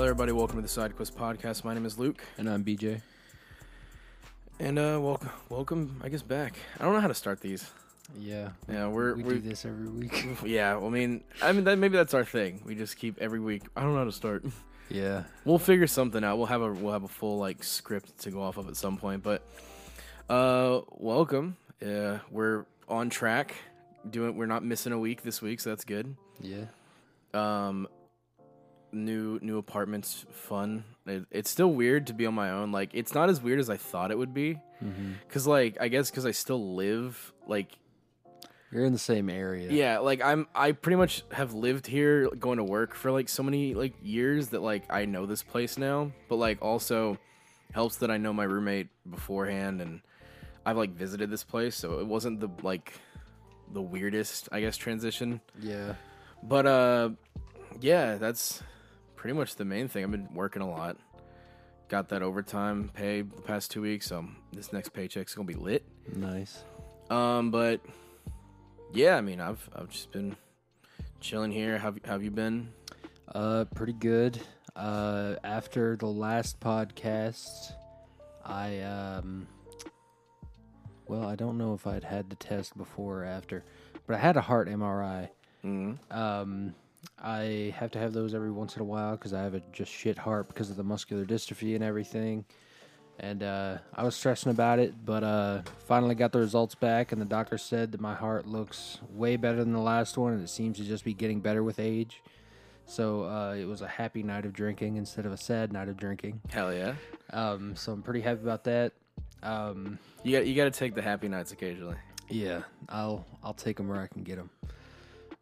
Hello, everybody. Welcome to the Side Quest Podcast. My name is Luke, And I'm BJ. and uh, welcome, welcome, I guess, back. I don't know how to start these. Yeah. Yeah, we're, we we're do this every week. yeah. well, I mean, I mean, that, maybe that's our thing. We just keep every week. I don't know how to start. yeah. We'll figure something out. We'll have a we'll have a full like script to go off of at some point. But uh, welcome. Uh, we're on track. Doing. We're not missing a week this week, so that's good. Yeah. Um, new new apartments, fun. It, it's still weird to be on my own. Like, it's not as weird as I thought it would be. Mm-hmm. Cause like I guess because I still live like You're in the same area. yeah like I'm I pretty much have lived here going to work for like so many like years that like I know this place now. But like also helps that I know my roommate beforehand and I've like visited this place, so it wasn't the like the weirdest I guess transition. Yeah. But uh yeah, that's pretty much the main thing. I've been working a lot. Got that overtime pay the past two weeks, so this next paycheck's gonna be lit. Nice. Um, but yeah, I mean, I've I've just been chilling here. Have have you been? Uh, pretty good. Uh, after the last podcast, I um, well, I don't know if I'd had the test before or after, but I had a heart MRI. Mm. Um, I have to have those every once in a while because I have a just shit heart because of the muscular dystrophy and everything. And uh, I was stressing about it, but uh, finally got the results back, and the doctor said that my heart looks way better than the last one, and it seems to just be getting better with age. So uh, it was a happy night of drinking instead of a sad night of drinking. Hell yeah! Um, so I'm pretty happy about that. Um, You got you got to take the happy nights occasionally. yeah, I'll I'll take them where I can get them.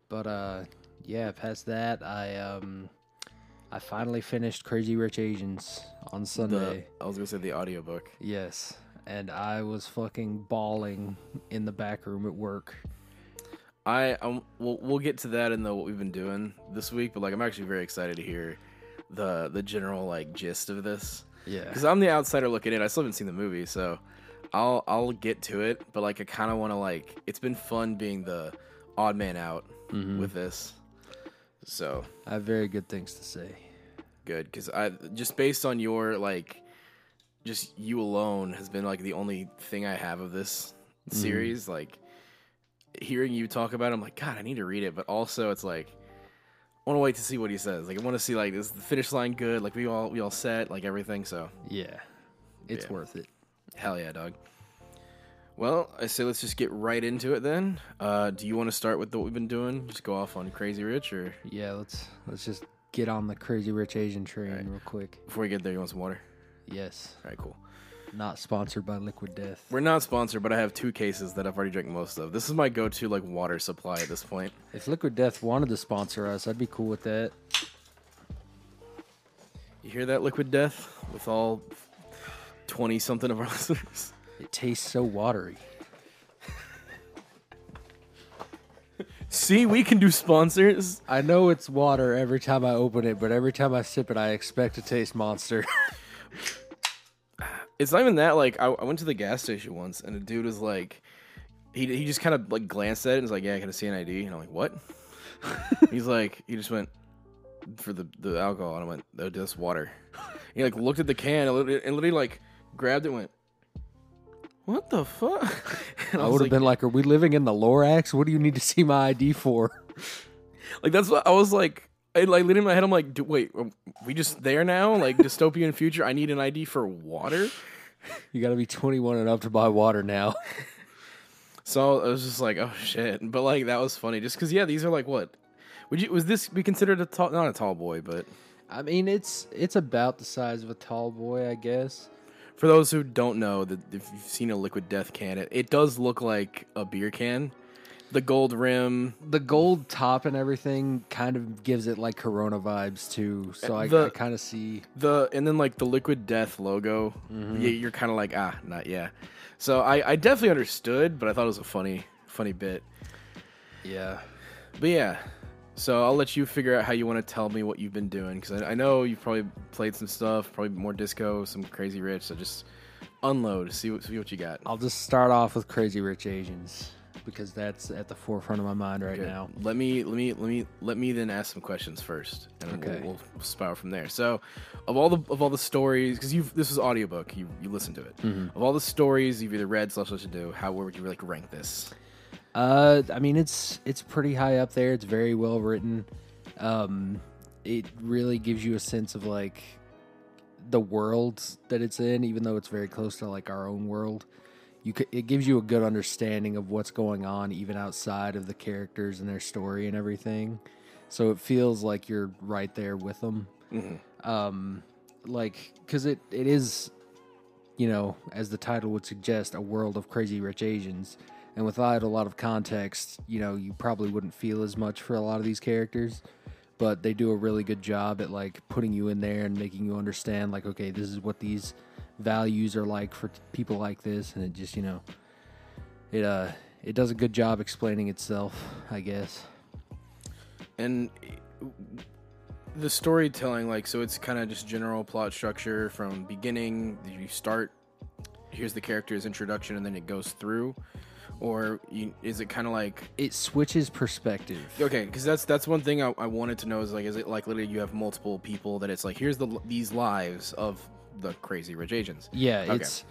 But uh, yeah, past that, I um, I finally finished Crazy Rich Asians on Sunday. The, I was gonna say the audiobook. Yes, and I was fucking bawling in the back room at work. I um, we'll we'll get to that in the what we've been doing this week, but like I'm actually very excited to hear the the general like gist of this Yeah, because I'm the outsider looking in. I still haven't seen the movie, so I'll I'll get to it. But like I kind of want to like it's been fun being the odd man out Mhm. with this. So I have very good things to say. good because I just based on your like, just you alone has been like the only thing I have of this mm-hmm. series. Like hearing you talk about, it, I'm like, God, I need to read it, but also it's like. I want to wait to see what he says. Like, I want to see like is the finish line good? Like, we all we all set like everything. So, Yeah, it's Yeah. worth it. hell yeah, dog. Well, I say let's just get right into it then. Uh, do you want to start with what we've been doing? Just go off on Crazy Rich, or Yeah, let's let's just get on the Crazy Rich Asian train Alright. real quick. before we get there, you want some water? Yes, All right, cool. not sponsored by Liquid Death. We're not sponsored, but I have two cases that I've already drank most of. This is my go-to like water supply at this point. If Liquid Death wanted to sponsor us, I'd be cool with that. You hear that, Liquid Death, with all twenty something of our listeners. It tastes so watery. See, we can do sponsors. I know it's water every time I open it, but every time I sip it, I expect to taste monster. It's not even that. Like, I, I went to the gas station once, and a dude was like, he he just kind of like glanced at it and was like, "Yeah, I can see an ID," and I'm like, "What?" He's like, he just went for the the alcohol, and I went, "Oh, that's water." He like looked at the can and literally, and literally like grabbed it, and went, "What the fuck?" And I was would have like, been like, "Are we living in the Lorax? What do you need to see my ID for?" Like that's what I was like. I like in my head. I'm like, "Do- wait, are we just there now? Like dystopian future? I need an ID for water. You got to be 21 and up to buy water now. So I was just like, oh shit. But like that was funny, just because yeah, these are like what? Would you was this be considered a tall? Not a tall boy, but I mean, it's it's about the size of a tall boy, I guess. For those who don't know, that if you've seen a Liquid Death can, it, it does look like a beer can. The gold rim, The gold top and everything kind of gives it like Corona vibes too. So I, The- I kind of see. the and then like the Liquid Death logo. Yeah, you're kind of like ah, not yeah. So I I definitely understood, but I thought it was a funny funny bit. Yeah. But yeah, so I'll let you figure out how you want to tell me what you've been doing because I, I know you've probably played some stuff, probably more disco, some crazy rich. So just unload, see what see what you got. I'll just start off with Crazy Rich Asians because that's at the forefront of my mind right Okay, now. Let me let me let me let me then ask some questions first, and Okay. we'll, we'll spiral from there. So, of all the of all the stories, because you this was audiobook, you you listened to it. Mm-hmm. Of all the stories you've either read slash listened to, how where would you like rank this? Uh, I mean, it's it's pretty high up there. It's very well written. Um, it really gives you a sense of like the world that it's in, even though it's very close to like our own world. You could, it gives you a good understanding of what's going on, even outside of the characters and their story and everything. So it feels like you're right there with them. Um, like because it it is you know, as the title would suggest, a world of crazy rich Asians. And without a lot of context, you know, you probably wouldn't feel as much for a lot of these characters. But they do a really good job at like putting you in there and making you understand, like, okay, this is what these values are like for t- people like this, and it just, you know, it uh, it does a good job explaining itself, I guess. And the storytelling, like, so it's kind of just general plot structure from beginning. You start, here's the character's introduction, and then it goes through, or you, is it kind of like It switches perspective. Okay, because that's that's one thing I, I wanted to know is like, is it like literally you have multiple people that it's like here's the these lives of the crazy rich Asians. Yeah, Okay. it's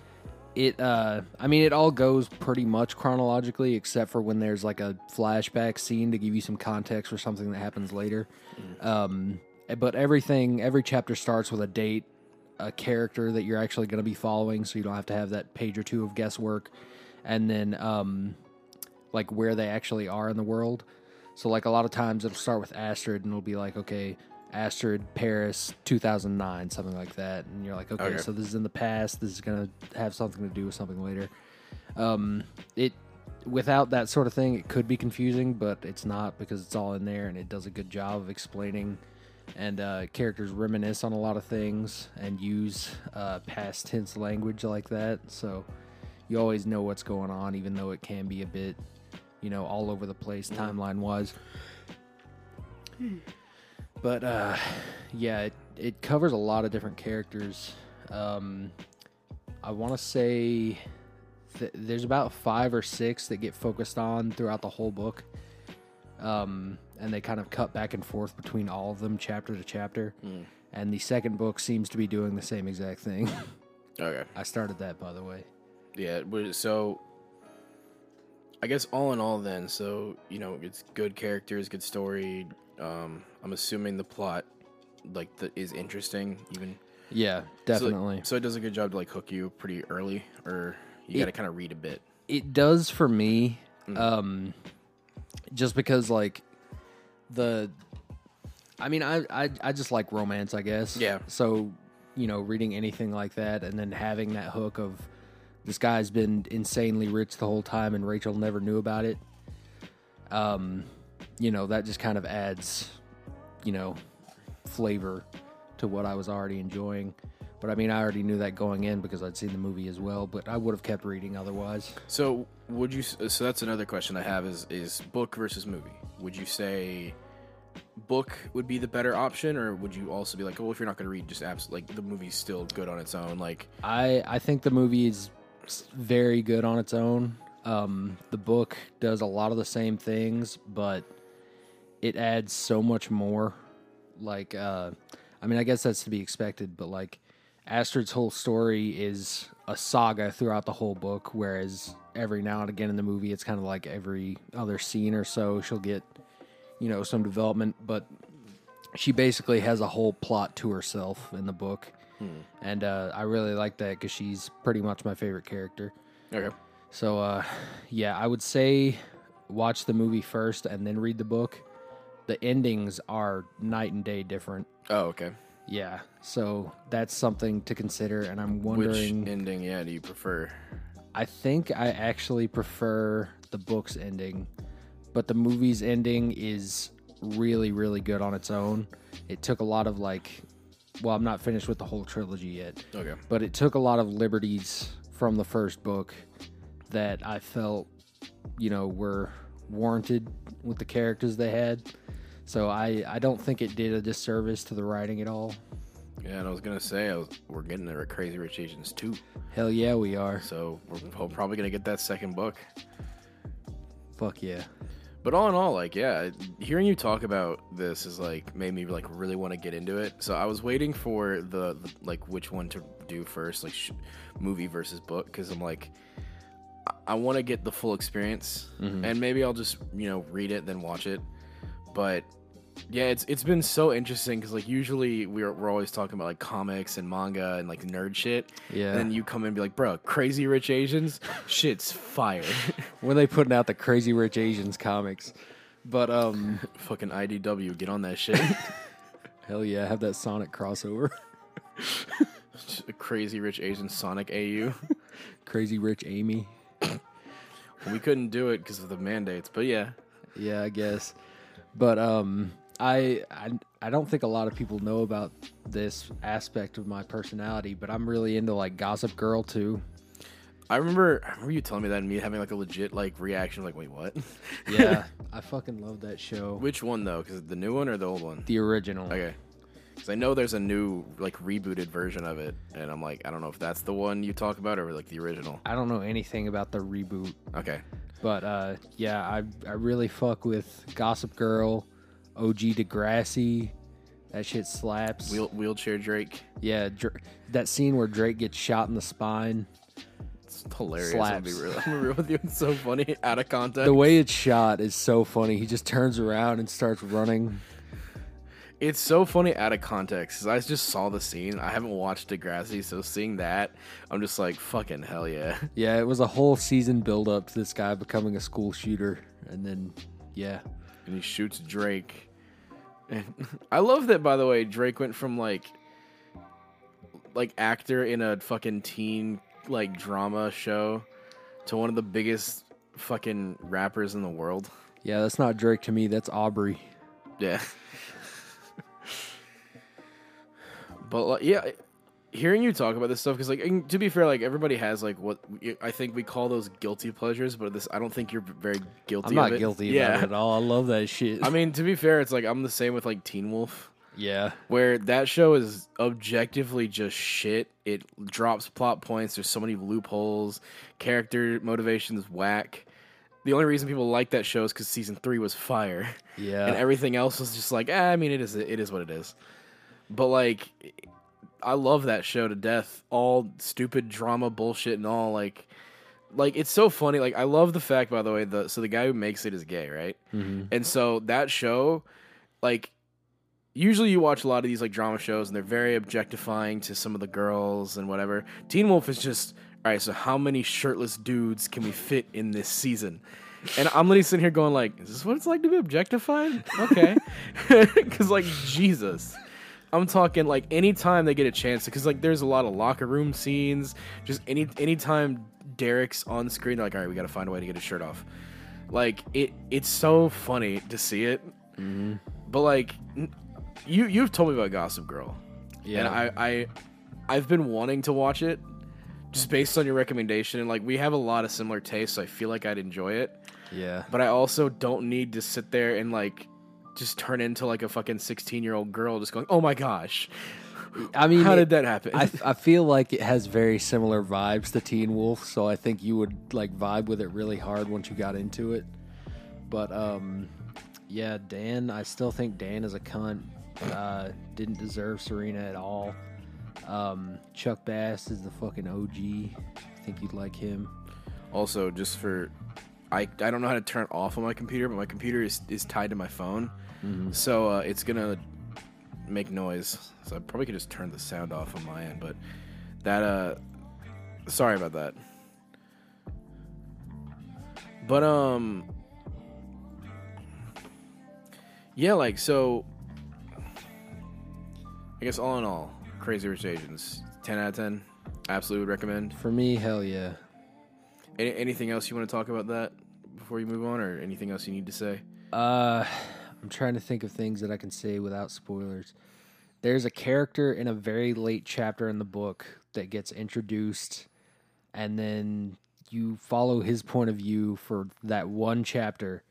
it uh I mean it all goes pretty much chronologically except for when there's like a flashback scene to give you some context for something that happens later. Um but everything every chapter starts with a date, a character that you're actually going to be following so you don't have to have that page or two of guesswork and then um like where they actually are in the world. So like a lot of times it'll start with Astrid and it'll be like okay, Astrid Paris 2009 something like that and you're like okay, Okay. so this is in the past, this is going to have something to do with something later. Um it without that sort of thing it could be confusing, but it's not because it's all in there and it does a good job of explaining and uh, characters reminisce on a lot of things and use uh, past tense language like that. So you always know what's going on, even though it can be a bit, you know, all over the place timeline wise. But uh, yeah, it, it covers a lot of different characters. Um, I want to say th- there's about five or six that get focused on throughout the whole book um, and they kind of cut back and forth between all of them, chapter to chapter. And the second book seems to be doing the same exact thing. Okay. I started that, by the way. Yeah. So, I guess all in all, then, so you know, it's good characters, good story. Um, I'm assuming the plot, like, the, is interesting. Even Yeah, definitely. So, it does a good job to like hook you pretty early, or you got to kind of read a bit. it does for me, um, just because like the, I mean, I, I I just like romance, I guess. Yeah. So you know, reading anything like that, and then having that hook of this guy's been insanely rich the whole time, and Rachel never knew about it. Um, you know, that just kind of adds, you know, flavor to what I was already enjoying. But I mean, I already knew that going in because I'd seen the movie as well. But I would have kept reading otherwise. So, would you? So that's another question I have: is is book versus movie? Would you say book would be the better option, or would you also be like, well, if you're not going to read, just abs- like the movie's still good on its own? Like, I I think the movie is very good on its own. Um, the book does a lot of the same things, but it adds so much more. Like, uh, I mean, I guess that's to be expected, but like, Astrid's whole story is a saga throughout the whole book, whereas every now and again in the movie, it's kind of like every other scene or so, she'll get, you know, some development, but she basically has a whole plot to herself in the book and uh, I really like that because she's pretty much my favorite character. okay, So uh, yeah, I would say watch the movie first and then read the book. The endings are night and day different. oh, okay. Yeah, so that's something to consider. And I'm wondering Which wondering. ending? Yeah, do you prefer? I think I actually prefer the book's ending, but the movie's ending is really, really good on its own. It took a lot of like, well, I'm not finished with the whole trilogy yet, Okay, but it took a lot of liberties from the first book that I felt, you know, were warranted with the characters they had. So I, I don't think it did a disservice to the writing at all. yeah. And I was gonna say, I was, we're getting there at Crazy Rich Asians too, Hell yeah, we are. so we're probably gonna get that second book. Fuck yeah. But all in all, like, yeah, hearing you talk about this is like made me like really want to get into it. So I was waiting for the, the like which one to do first, like sh- movie versus book, because I'm like, I, I want to get the full experience, mm-hmm. and maybe I'll just you know read it then watch it. But yeah, it's it's been so interesting because like usually we're we're always talking about like comics and manga and like nerd shit. Yeah. And then you come in and be like, bro, Crazy Rich Asians, shit's fire. When they putting out the Crazy Rich Asians comics. But um Fucking IDW, get on that shit. hell yeah, have that Sonic crossover. Crazy Rich Asian Sonic AU. Crazy Rich Amy. we couldn't do it because of the mandates, but yeah. Yeah, I guess. But um I, I I don't think a lot of people know about this aspect of my personality, but I'm really into like Gossip Girl too. I remember, I remember you telling me that and me having like a legit like reaction, like, wait, what? Yeah, I fucking love that show. Which one though? Because the new one or the old one? The original. Okay. Because I know there's a new like rebooted version of it, and I'm like, I don't know if that's the one you talk about or like the original. I don't know anything about the reboot, Okay. but uh, yeah, I I really fuck with Gossip Girl, OG Degrassi. That shit slaps. Wheel, wheelchair Drake. yeah, Dr- that scene where Drake gets shot in the spine. It's hilarious. I'm be real, I'm real with you. It's so funny out of context. The way it's shot is so funny. He just turns around and starts running. It's so funny out of context 'cause I just saw the scene. I haven't watched Degrassi, so seeing that, I'm just like, fucking hell yeah. Yeah, it was a whole season build up to this guy becoming a school shooter, and then yeah, And he shoots Drake. I love that, by the way. Drake went from like, like actor in a fucking teen like drama show to one of the biggest fucking rappers in the world. yeah, that's not Drake to me. That's Aubrey. Yeah. but like, yeah, hearing you talk about this stuff because like to be fair, like everybody has like what I think we call those guilty pleasures, but this I don't think you're very guilty. I'm not guilty Yeah. about it at all. I love that shit. I mean, to be fair, it's like I'm the same with like Teen Wolf, yeah, where that show is objectively just shit. It drops plot points. There's so many loopholes. Character motivations whack. The only reason people like that show is because season three was fire yeah. and everything else was just like, eh, I mean, it is it is what it is. But like, I love that show to death. All stupid drama bullshit and all like, like it's so funny. Like I love the fact, by the way, the so the guy who makes it is gay, right? Mhm. And so that show, like, usually you watch a lot of these like drama shows and they're very objectifying to some of the girls and whatever. Teen Wolf is just all right. So how many shirtless dudes can we fit in this season? And I'm literally sitting here going like, is this what it's like to be objectified? Okay, because like Jesus. I'm talking like anytime they get a chance, because like there's a lot of locker room scenes. Just any anytime Derek's on screen, they're like, all right, we got to find a way to get his shirt off. Like it, it's so funny to see it. Mm-hmm. But like, you you've told me about Gossip Girl, yeah. and I I I've been wanting to watch it, just based on your recommendation. And like, we have a lot of similar tastes, so I feel like I'd enjoy it. yeah. But I also don't need to sit there and like just turn into like a fucking 16 year old girl, just going, oh my gosh, I mean, how it- did that happen? I, I feel like it has very similar vibes to Teen Wolf, so I think you would like vibe with it really hard once you got into it. But um, yeah, Dan, I still think Dan is a cunt. Uh, didn't deserve Serena at all. Um, Chuck Bass is the fucking OG. I think you'd like him. also, just for I I don't know how to turn it off on my computer, but my computer is is tied to my phone, so uh, it's gonna make noise. So I probably could just turn the sound off on my end, but that uh, sorry about that. But um, yeah, like so. I guess all in all, Crazy Rich Asians, ten out of ten. Absolutely would recommend. For me, hell yeah. Any, anything else you want to talk about that before you move on, or anything else you need to say? Uh, I'm trying to think of things that I can say without spoilers. There's a character in a very late chapter in the book that gets introduced, and then you follow his point of view for that one chapter.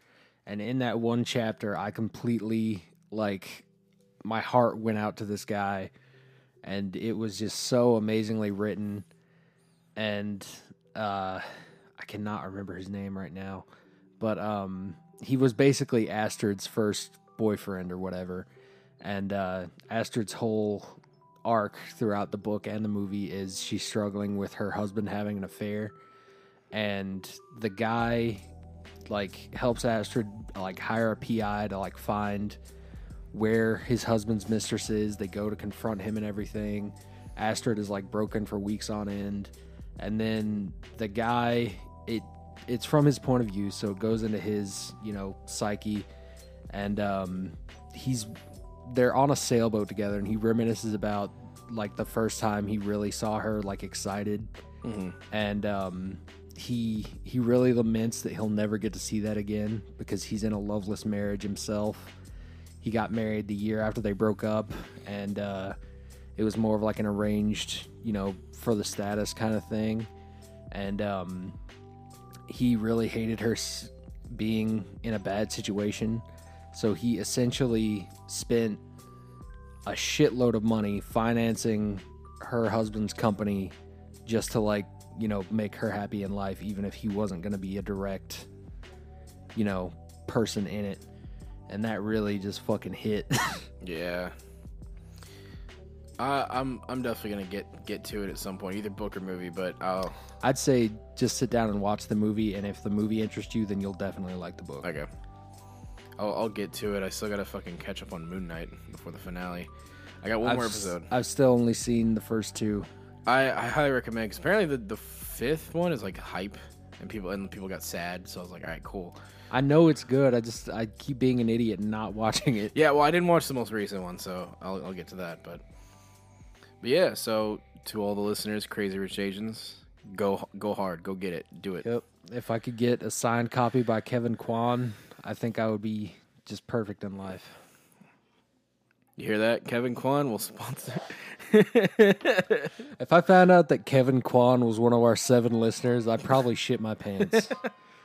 And in that one chapter, I completely like my heart went out to this guy, and it was just so amazingly written. And uh, I cannot remember his name right now, but um, he was basically Astrid's first boyfriend or whatever, and uh, Astrid's whole arc throughout the book and the movie is she's struggling with her husband having an affair, and the guy like helps Astrid like hire a PI to like find where his husband's mistress is. They go to confront him and everything. Astrid is like broken for weeks on end, and then the guy it it's from his point of view, so it goes into his you know psyche, and um, he's they're on a sailboat together, and he reminisces about like the first time he really saw her like excited, and um, he he really laments that he'll never get to see that again because he's in a loveless marriage himself. He got married the year after they broke up, and uh, it was more of like an arranged, you know, for the status kind of thing. And um, he really hated her being in a bad situation, so he essentially spent a shitload of money financing her husband's company just to like you know make her happy in life even if he wasn't going to be a direct you know person in it. And that really just fucking hit. Yeah. I, I'm I'm definitely gonna get get to it at some point, either book or movie. But I'll i'd say just sit down and watch the movie and if the movie interests you then you'll definitely like the book okay. I'll, I'll get to it. I still gotta fucking catch up on Moon Knight before the finale. I got one I've, more episode. I've still only seen the first two I, I highly recommend because apparently the, the fifth one is like hype, and people and people got sad. So I was like, all right, cool. i know it's good i just i keep being an idiot and not watching it Yeah, well, I didn't watch the most recent one, so I'll, I'll get to that. But, but yeah, so to all the listeners, Crazy Rich Asians, go go hard, go get it, do it. Yep. If I could get a signed copy by Kevin Kwan, I think I would be just perfect in life. You hear that? Kevin Kwan will sponsor. If I found out that Kevin Kwan was one of our seven listeners, I'd probably shit my pants.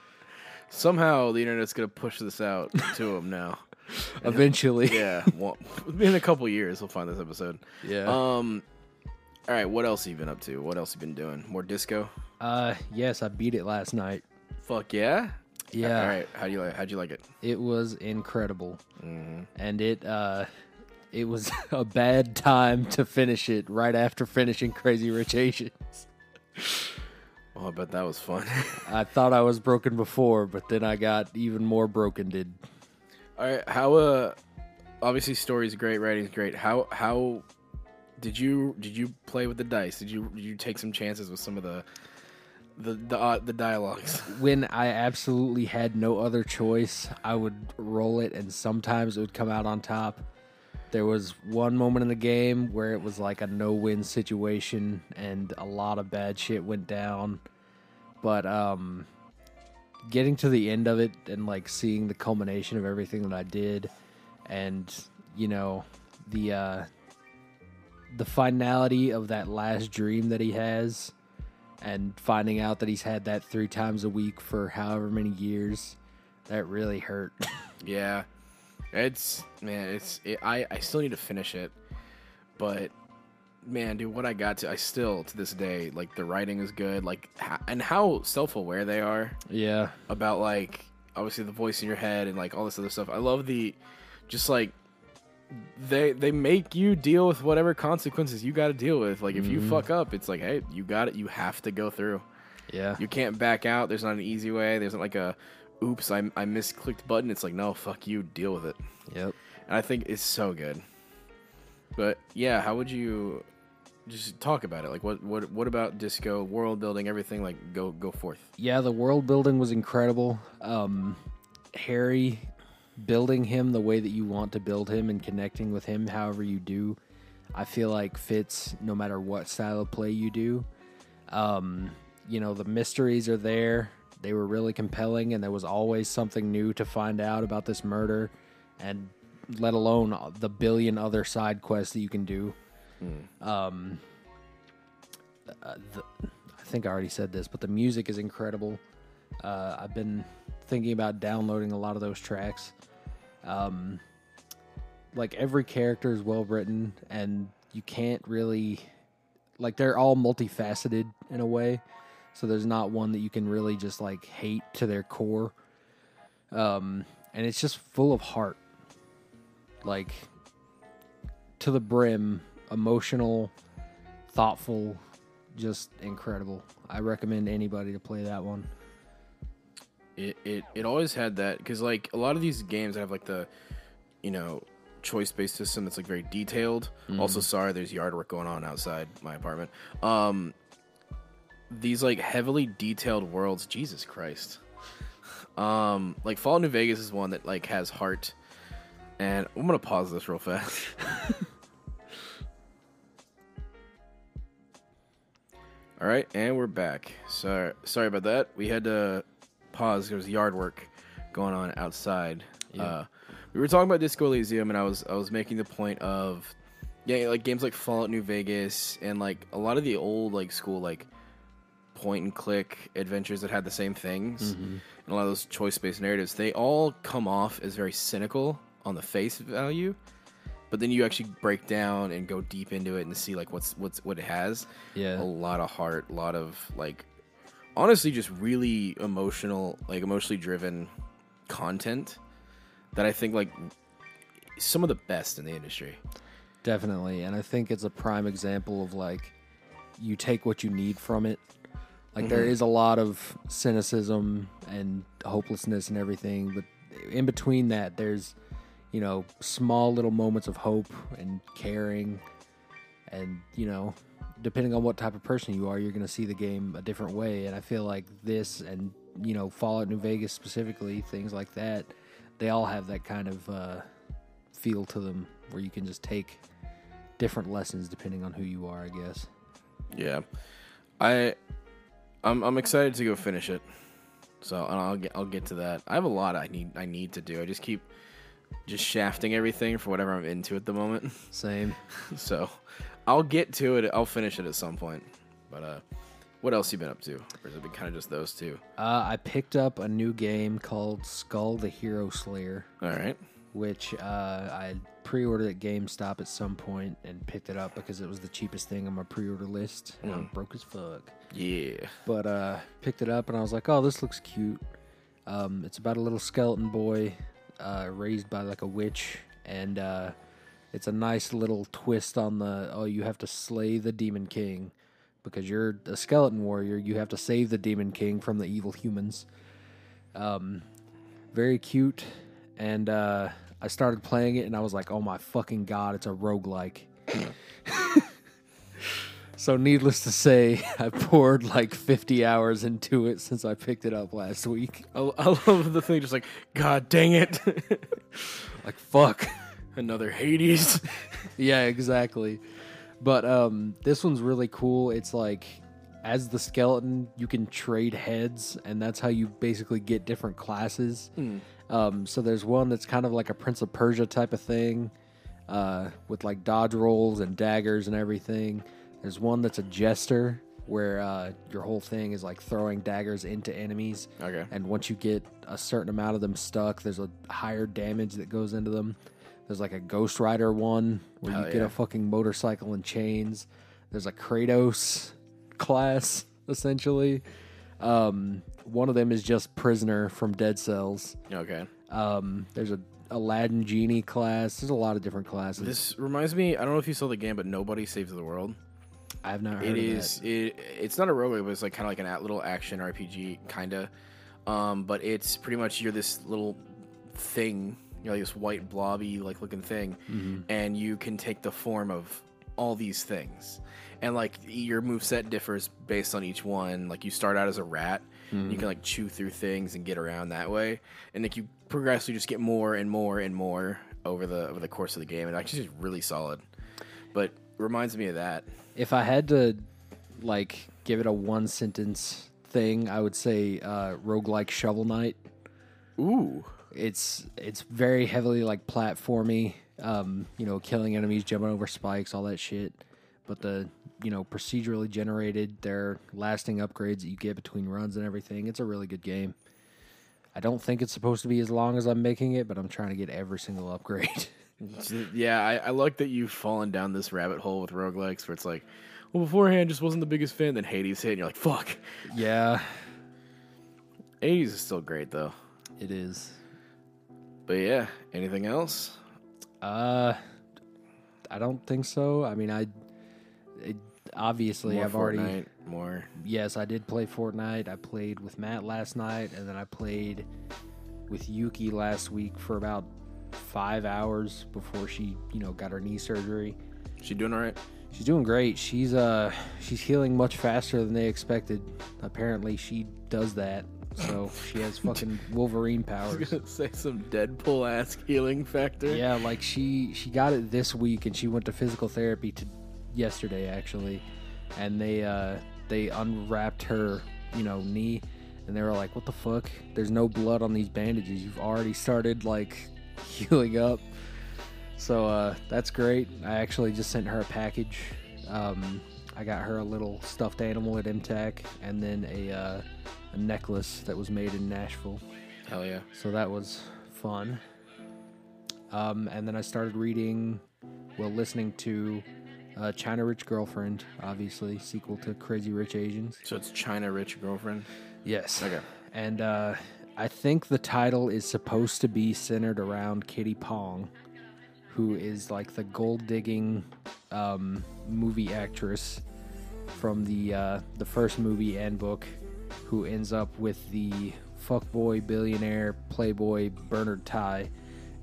Somehow the internet's gonna push this out to him now. Eventually. Yeah, well, in a couple years we'll find this episode. Yeah. Um, all right, what else have you been up to? What else have you been doing? More disco? Uh, yes, I beat it last night. Fuck yeah! Yeah. All right, how do you like? How'd you like it? It was incredible. Mm-hmm. And it, uh, it was a bad time to finish it right after finishing Crazy Rich Asians. Oh, I bet that was fun. I thought I was broken before, but then I got even more broken, did. All right, how uh obviously story's great, writing's great. How how did you did you play with the dice? Did you did you take some chances with some of the the the uh, the dialogues? when I absolutely had no other choice, I would roll it, and sometimes it would come out on top. There was one moment in the game where it was like a no-win situation, and a lot of bad shit went down. But um, getting to the end of it and like seeing the culmination of everything that I did, and you know the uh, the finality of that last dream that he has and finding out that he's had that three times a week for however many years, that really hurt. Yeah, it's man, it's it, I I still need to finish it, but man, dude, what I got to, I still to this day like the writing is good, like and how self aware they are yeah, about like obviously the voice in your head and like all this other stuff. I love the just like they they make you deal with whatever consequences you got to deal with. Like if you mm-hmm. fuck up, it's like hey, you got it. You have to go through. yeah, You can't back out. There's not an easy way. There's not like a oops, I I misclicked button. It's like no, fuck you, deal with it. yep. And I think it's so good. But yeah, how would you just talk about it? Like what what what about disco world building everything? Like go go forth. Yeah, the world building was incredible. Um, Harry building him the way that you want to build him and connecting with him however you do, I feel like fits no matter what style of play you do. Um, you know, the mysteries are there. They were really compelling, and there was always something new to find out about this murder, and let alone the billion other side quests that you can do. Um, uh, the, I think I already said this, but the music is incredible. Uh, I've been thinking about downloading a lot of those tracks. Um, like every character is well written, and you can't really like they're all multifaceted in a way. So there's not one that you can really just like hate to their core. um, and it's just full of heart, like to the brim, emotional, thoughtful, just incredible. I recommend anybody to play that one. It it it always had that because like a lot of these games have like the, you know, choice based system that's like very detailed. Also, sorry, there's yard work going on outside my apartment. Um, these like heavily detailed worlds. Jesus Christ. Um, like Fallout New Vegas is one that like has heart, and I'm gonna pause this real fast. All right, and we're back. Sorry, sorry about that. We had to pause. There was yard work going on outside. Yeah. Uh, we were talking about Disco Elysium, and I was I was making the point of yeah, like games like Fallout New Vegas and like a lot of the old like school like point and click adventures that had the same things and a lot of those choice based narratives. They all come off as very cynical on the face value. But then you actually break down and go deep into it and see like what's what's what it has Yeah. a lot of heart, a lot of like honestly just really emotional, like emotionally driven content that I think like some of the best in the industry. Definitely. And I think it's a prime example of like you take what you need from it. Like there mm-hmm. is a lot of cynicism and hopelessness and everything, but in between that there's you know small little moments of hope and caring and you know depending on what type of person you are you're going to see the game a different way and I feel like this and you know Fallout New Vegas specifically things like that they all have that kind of uh feel to them where you can just take different lessons depending on who you are, I guess. Yeah, I I'm I'm excited to go finish it. So I'll get I'll get to that. I have a lot I need I need to do. I just keep just shafting everything for whatever I'm into at the moment. Same. so I'll get to it. I'll finish it at some point. But uh, what else you been up to? Or has it been kind of just those two? Uh, I picked up a new game called Skull the Hero Slayer, All right. which uh, I pre-ordered at GameStop at some point and picked it up because it was the cheapest thing on my pre-order list. And I'm broke as fuck. Yeah. But uh, picked it up and I was like, oh, this looks cute. Um, it's about a little skeleton boy uh, raised by like a witch, and uh, it's a nice little twist on the oh, you have to slay the demon king because you're a skeleton warrior. You have to save the demon king from the evil humans. Um, very cute, and uh, I started playing it and I was like, oh my fucking god, it's a roguelike. So, needless to say, I poured like 50 hours into it since I picked it up last week. I, I love the thing, just like, God dang it. Like, fuck. Another Hades. yeah, exactly. But um, this one's really cool. It's like, as the skeleton, you can trade heads, and that's how you basically get different classes. Um, so, there's one that's kind of like a Prince of Persia type of thing uh, with like dodge rolls and daggers and everything. There's one that's a jester where uh, your whole thing is like throwing daggers into enemies. Okay. And once you get a certain amount of them stuck, there's a higher damage that goes into them. There's like a Ghost Rider one where Hell you get yeah. a fucking motorcycle and chains. There's a Kratos class, essentially. Um, one of them is just Prisoner from Dead Cells. Okay. Um, there's a Aladdin Genie class. There's a lot of different classes. This reminds me, I don't know if you saw the game, but Nobody Saves the World. I have not heard It of is. It, it's not a roguelike, but it's like kind of like an a little action RPG, kind of. Um, but it's pretty much you're this little thing, you know, like this white blobby like looking thing, and you can take the form of all these things, and like your move set differs based on each one. Like you start out as a rat, you can like chew through things and get around that way, and like you progressively just get more and more and more over the over the course of the game, and actually it's really solid. But reminds me of that. If I had to like give it a one sentence thing, I would say uh roguelike shovel knight. Ooh. It's it's very heavily like platformy, um, you know, killing enemies, jumping over spikes, all that shit. But the you know, procedurally generated, they're lasting upgrades that you get between runs and everything. It's a really good game. I don't think it's supposed to be as long as I'm making it, but I'm trying to get every single upgrade. Yeah, I, I like that you've fallen down this rabbit hole with roguelikes where it's like, well, beforehand just wasn't the biggest fan, then Hades hit, and you're like, fuck. yeah, Hades is still great, though. it is. But yeah, anything else? Uh, I don't think so. I mean, I it, obviously More I've already more. yes, I did play Fortnite. I played with Matt last night, and then I played with Yuki last week for about five hours before she, you know, got her knee surgery. She doing all right? She's doing great. She's uh she's healing much faster than they expected. Apparently, she does that. So she has fucking Wolverine I was powers. gonna say some Deadpool ass healing factor. Yeah, like she she got it this week, and she went to physical therapy to yesterday actually, and they uh they unwrapped her you know knee, and they were like, "What the fuck? There's no blood on these bandages. You've already started like healing up." So uh, that's great. I actually just sent her a package. Um, I got her a little stuffed animal at MTAC, and then a uh, a necklace that was made in Nashville. Hell yeah. So that was fun. Um, and then I started reading, well, listening to uh, China Rich Girlfriend, obviously, sequel to Crazy Rich Asians. So it's China Rich Girlfriend. Yes. Okay. And uh, I think the title is supposed to be centered around Kitty Pong, who is like the gold digging um, movie actress from the uh, the first movie and book, who ends up with the fuckboy billionaire playboy Bernard Tai.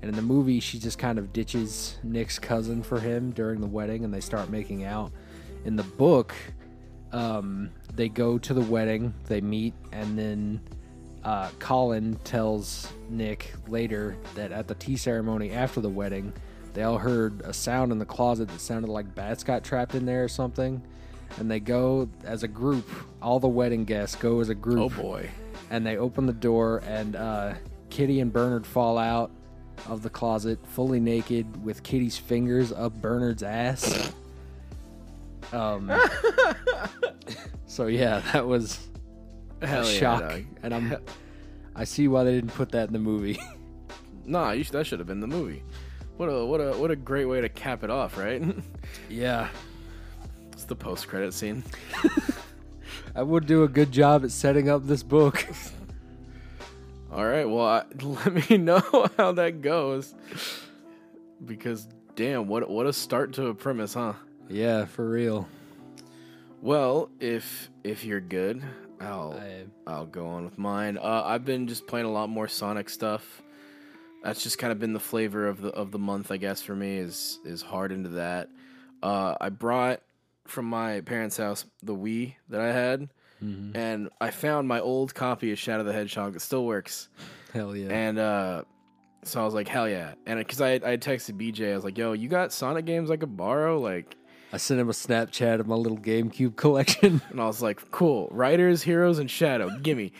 And in the movie, she just kind of ditches Nick's cousin for him during the wedding, and they start making out. In the book, um, they go to the wedding, they meet, and then uh, Colin tells Nick later that at the tea ceremony after the wedding, they all heard a sound in the closet that sounded like bats got trapped in there or something. And they go as a group, all the wedding guests go as a group Oh boy. and they open the door and uh, Kitty and Bernard fall out of the closet fully naked with Kitty's fingers up Bernard's ass. Um, so yeah, that was Hell yeah, shock, dog. and I'm I see why they didn't put that in the movie. Nah, you that should have been the movie. What a what a what a great way to cap it off, right? yeah, it's the post credit scene. I would do a good job at setting up this book. All right, well, I, let me know how that goes. Because damn, what what a start to a premise, huh? yeah, for real. Well, if if you're good, I'll I, I'll go on with mine. Uh, I've been just playing a lot more Sonic stuff. That's just kind of been the flavor of the of the month, I guess, for me. Is is hard into that. Uh, I brought from my parents' house the Wii that I had, mhm. and I found my old copy of Shadow the Hedgehog that still works. Hell yeah. And uh, so I was like, hell yeah! And because I I texted BJ, I was like, yo, you got Sonic games I could borrow, like. I sent him a Snapchat of my little GameCube collection. And I was like, cool, Riders, Heroes, and Shadow, gimme.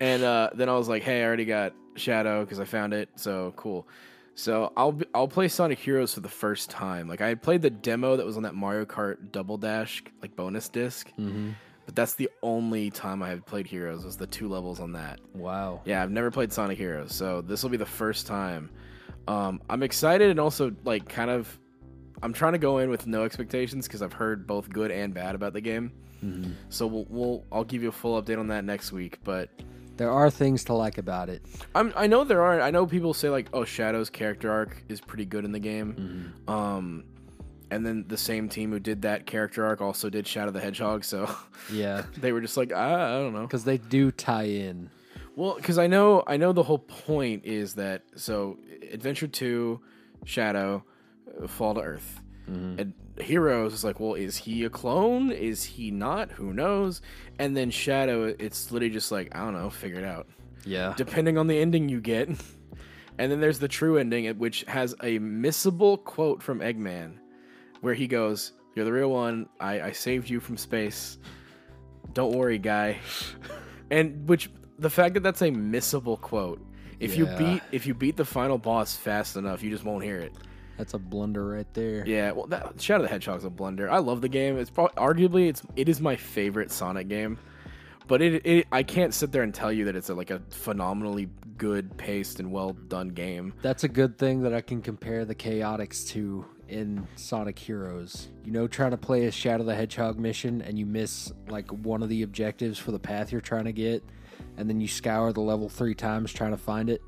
and uh, then I was like, hey, I already got Shadow because I found it, so cool. So I'll be, I'll play Sonic Heroes for the first time. Like I had played the demo that was on that Mario Kart Double Dash like bonus disc, mm-hmm. but that's the only time I have played Heroes was the two levels on that. Wow. Yeah, I've never played Sonic Heroes, so this will be the first time. Um, I'm excited and also like kind of, I'm trying to go in with no expectations because I've heard both good and bad about the game. Mm-hmm. So we'll, we'll I'll give you a full update on that next week. But There are things to like about it. I'm I know there are I know people say like oh Shadow's character arc is pretty good in the game. Mm-hmm. Um, and then the same team who did that character arc also did Shadow the Hedgehog. So Yeah, they were just like I, I don't know. because they do tie in. Well, because I know I know the whole point is that so Adventure Two, Shadow, Fall to Earth, Mm-hmm. and Heroes is like, well, is he a clone? Is he not? Who knows? And then Shadow, it's literally just like I don't know, figure it out. Yeah. Depending on the ending you get, and then there's the true ending, which has a missable quote from Eggman, where he goes, "You're the real one. I, I saved you from space. Don't worry, guy." and which the fact that that's a missable quote. If you beat if you beat the final boss fast enough, you just won't hear it. That's a blunder right there. Yeah, well, that, Shadow the Hedgehog's a blunder. I love the game. It's probably, arguably it's it is my favorite Sonic game, but it, it I can't sit there and tell you that it's a, like a phenomenally good paced and well done game. That's a good thing that I can compare the Chaotix to in Sonic Heroes. You know, trying to play a Shadow the Hedgehog mission and you miss like one of the objectives for the path you're trying to get, and then you scour the level three times trying to find it.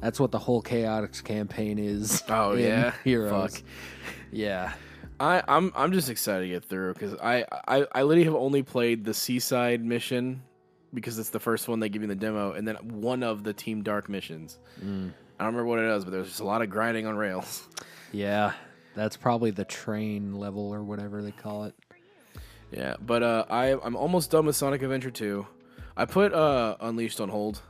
That's what the whole Chaotix campaign is. Oh, yeah? Heroes. Fuck. Yeah. I, I'm I'm just excited to get through because I, I I literally have only played the seaside mission because it's the first one they give you in the demo, and then one of the Team Dark missions. Mm. I don't remember what it is, but there's just a lot of grinding on rails. Yeah. That's probably the train level or whatever they call it. Yeah, but uh, I I'm almost done with Sonic Adventure 2. I put uh, Unleashed on hold,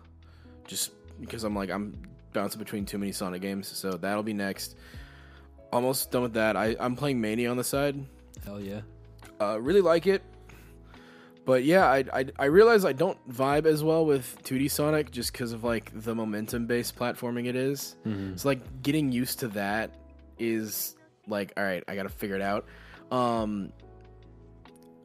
just because I'm like I'm bouncing between too many Sonic games, so that'll be next. Almost done with that. I I'm playing Mania on the side. Hell yeah. Uh, really like it, but yeah, I I, I realize I don't vibe as well with 2D Sonic just because of like the momentum based platforming it is. Mhm. It's like getting used to that is like all right, I got to figure it out. Um,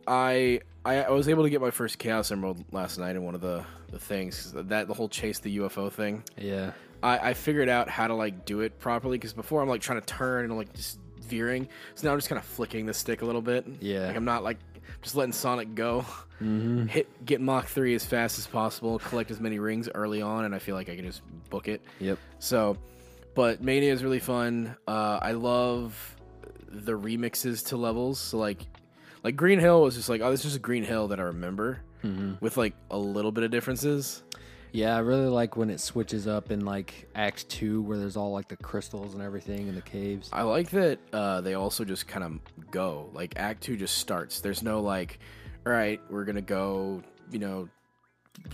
I, I I was able to get my first Chaos Emerald last night in one of the the things that the whole chase the UFO thing. Yeah. I, I figured out how to like do it properly because before I'm like trying to turn and like just veering. So now I'm just kind of flicking the stick a little bit. Yeah. like I'm not like just letting Sonic go. Mm-hmm. Hit get Mach three as fast as possible. Collect as many rings early on, and I feel like I can just book it. Yep. So, but Mania is really fun. Uh, I love the remixes to levels. So like, like Green Hill was just like, oh, this is a Green Hill that I remember Mm-hmm. with like a little bit of differences. Yeah, I really like when it switches up in like Act Two, where there's all like the crystals and everything in the caves. I like that uh, they also just kind of go. Like Act Two just starts. There's no like, all right, we're gonna go. You know,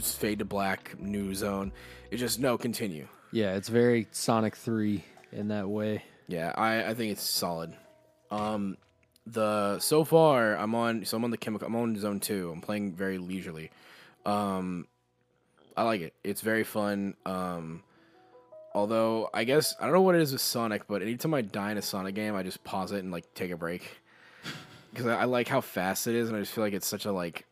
fade to black, new zone. It's just no, continue. Yeah, it's very Sonic Three in that way. Yeah, I, I think it's solid. Um, the so far I'm on so I'm on the chemical I'm on zone two. I'm playing very leisurely. Um, I like it. It's very fun. Um, although I guess I don't know what it is with Sonic, but anytime I die in a Sonic game, I just pause it and like take a break because I, I like how fast it is, and I just feel like it's such a like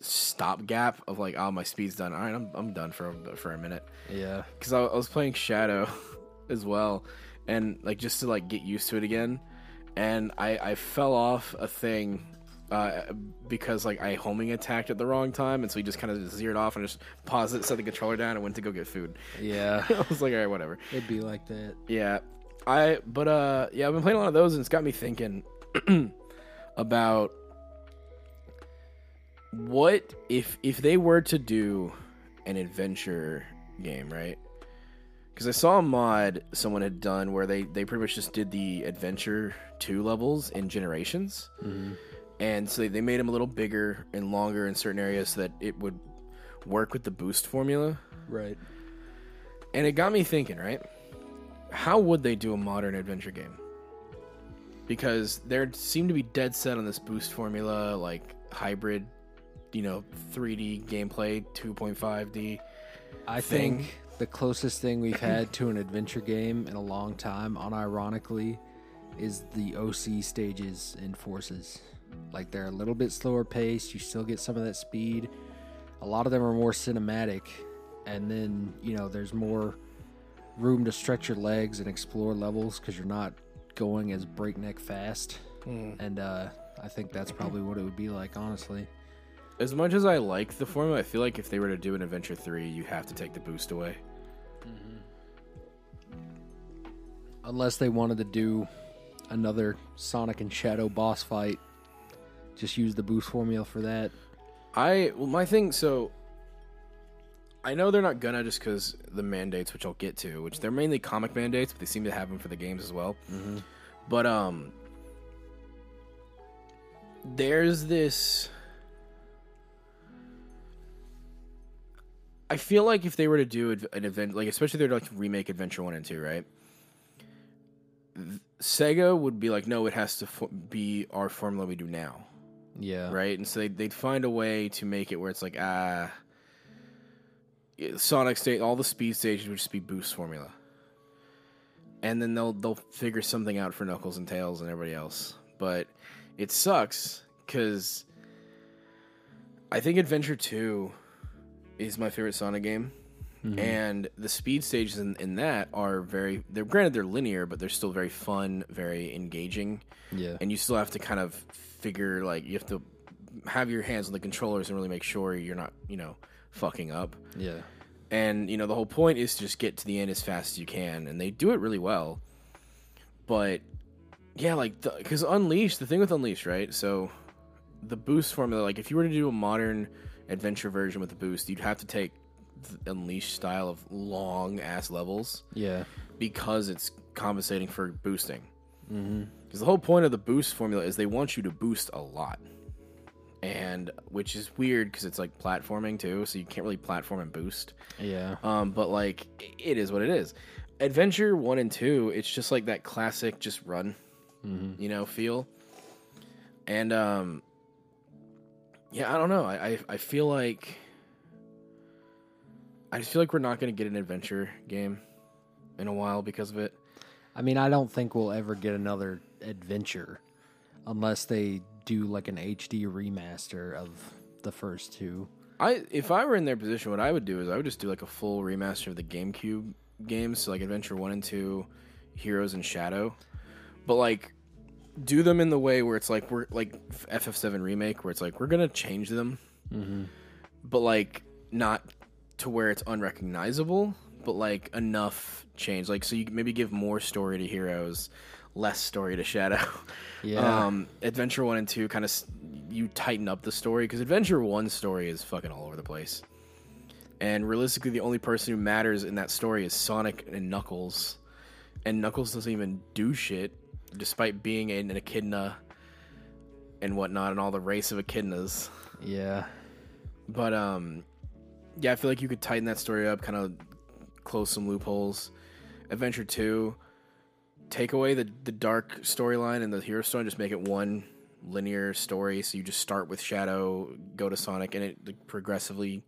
stopgap of like, oh, my speed's done. All right, I'm I'm done for a, for a minute Yeah. because I, I was playing Shadow as well, and like just to like get used to it again, and I I fell off a thing uh, because like I homing attacked at the wrong time, and so he just kind of zeroed off and just paused it, set the controller down, and went to go get food. Yeah. I was like, all right, whatever. It'd be like that. Yeah, I but uh yeah, I've been playing a lot of those, and it's got me thinking about what if if they were to do an adventure game, right? Because I saw a mod someone had done where they they pretty much just did the adventure two levels in generations, Mm-hmm. And so they, made them a little bigger and longer in certain areas so that it would work with the boost formula. Right. And it got me thinking, right? How would they do a modern adventure game? Because they seem to be dead set on this boost formula, like hybrid, you know, 3D gameplay, 2.5D. I thing. think the closest thing we've had to an adventure game in a long time, unironically, is the OC stages in Forces. Like they're a little bit slower paced. You still get some of that speed. A lot of them are more cinematic, and then you know there's more room to stretch your legs and explore levels because you're not going as breakneck fast. And uh, I think that's probably what it would be like, honestly. As much as I like the formula, I feel like if they were to do an Adventure 3, you have to take the boost away. Unless they wanted to do another Sonic and Shadow boss fight, just use the boost formula for that. I well, my thing. So I know they're not gonna just because the mandates, which I'll get to, which they're mainly comic mandates, but they seem to have them for the games as well. Mm-hmm. But um, there's this. I feel like if they were to do an event, like especially they're like remake Adventure One and Two, right? Sega would be like, no, it has to fo- be our formula we do now Yeah. right? And so they'd, they'd find a way to make it where it's like ah, Sonic State, all the speed stages would just be boost formula, and then they'll they'll figure something out for Knuckles and Tails and everybody else. But it sucks because I think Adventure Two is my favorite Sonic game. Mhm. And the speed stages in, in that are very they're granted they're linear, but they're still very fun, very engaging Yeah. and you still have to kind of figure like you have to have your hands on the controllers and really make sure you're not you know fucking up Yeah. And you know the whole point is to just get to the end as fast as you can, and they do it really well. But yeah, like because Unleashed, the thing with Unleashed, right? So the boost formula, like if you were to do a modern adventure version with the boost, you'd have to take the Unleashed style of long ass levels Yeah. because it's compensating for boosting. Mm-hmm. Because the whole point of the boost formula is they want you to boost a lot, and which is weird because it's like platforming too, so you can't really platform and boost. Yeah. Um, but like it is what it is. Adventure one and two, it's just like that classic just run, Mm-hmm. you know, feel. And um, yeah, I don't know. I I, I feel like I just feel like we're not gonna get an adventure game in a while because of it. I mean, I don't think we'll ever get another adventure unless they do like an HD remaster of the first two. I if I were in their position, what I would do is I would just do like a full remaster of the GameCube games, so like Adventure One and Two, Heroes and Shadow, but like do them in the way where it's like we're like FF7 remake, where it's like we're gonna change them, Mm-hmm. but like not to where it's unrecognizable, but like enough change, like so you maybe give more story to Heroes, less story to Shadow. Yeah. Um, Adventure One and Two kind of you tighten up the story because Adventure One story is fucking all over the place, and realistically, the only person who matters in that story is Sonic and Knuckles, and Knuckles doesn't even do shit, despite being an, an echidna and whatnot, and all the race of echidnas. yeah. But um, yeah, I feel like you could tighten that story up, kind of close some loopholes. Adventure Two, take away the the dark storyline and the hero story, and just make it one linear story. So you just start with Shadow, go to Sonic, and it like, progressively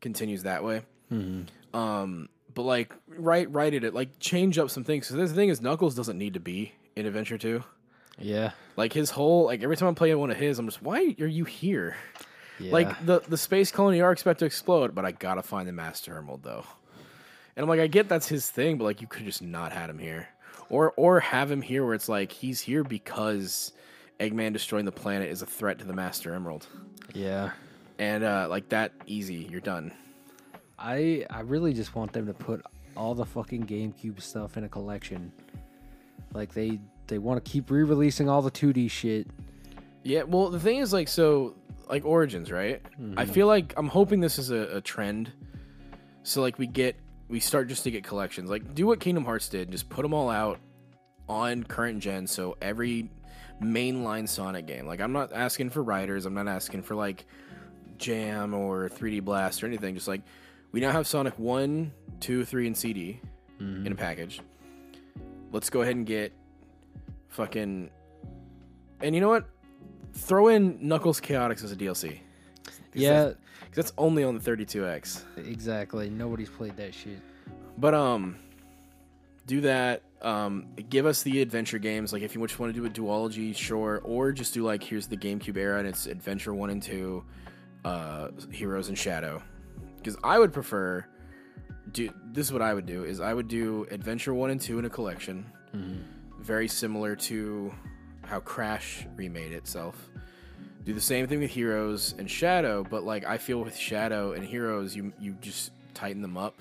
continues that way. Mm-hmm. Um, but like write write it like change up some things. So the thing is, Knuckles doesn't need to be in Adventure Two. Yeah. Like his whole like every time I'm playing one of his, I'm just why are you here? Yeah. Like the the space colony arcs about to explode, but I gotta find the Master Emerald though. And I'm like, I get that's his thing, but like you could just not had him here, or or have him here where it's like he's here because Eggman destroying the planet is a threat to the Master Emerald, yeah. and uh, like that easy, you're done. I I really just want them to put all the fucking GameCube stuff in a collection. Like they they want to keep re-releasing all the 2D shit. Yeah, well the thing is like so like Origins, right? I feel like I'm hoping this is a, a trend. So like we get we start just to get collections. Like do what Kingdom Hearts did, just put them all out on current gen so every mainline Sonic game. Like I'm not asking for Riders, I'm not asking for like Jam or 3D Blast or anything. Just like we now have Sonic 1, 2, 3 and CD in a mm-hmm. package. Let's go ahead and get fucking And you know what? Throw in Knuckles Chaotix as a DLC. 'Cause Yeah, that's, 'cause that's only on the 32X. exactly. Nobody's played that shit. But um, do that. Um, give us the adventure games. Like if you just want to do a duology, sure, or just do like here's the GameCube era and it's Adventure One and Two, uh, Heroes and Shadow. Because I would prefer. Do this is what I would do is I would do Adventure One and Two in a collection, very similar to how Crash remade itself. Do the same thing with Heroes and Shadow, but like I feel with Shadow and Heroes, you you just tighten them up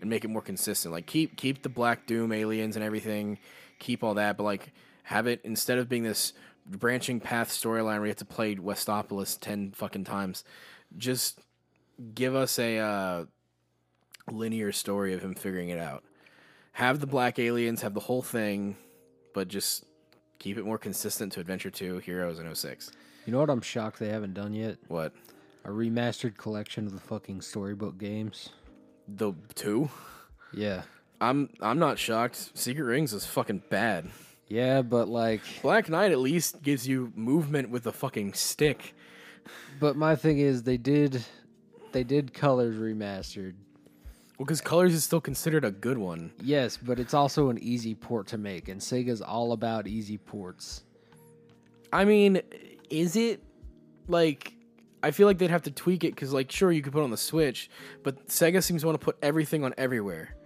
and make it more consistent. Like keep keep the Black Doom aliens and everything, keep all that, but like have it instead of being this branching path storyline where you have to play Westopolis ten fucking times, just give us a uh, linear story of him figuring it out. Have the black aliens, have the whole thing, but just keep it more consistent to Adventure Two, Heroes, and 06. You know what I'm shocked they haven't done yet? What A remastered collection of the fucking storybook games. the two? Yeah. I'm I'm not shocked. Secret Rings is fucking bad. Yeah, but like Black Knight at least gives you movement with a fucking stick. but my thing is they did they did colors remastered. Well, because Colors is still considered a good one. Yes, but it's also an easy port to make and Sega's all about easy ports. I mean, is it like? I feel like they'd have to tweak it because, like, sure, you could put on the Switch, but Sega seems to want to put everything on everywhere.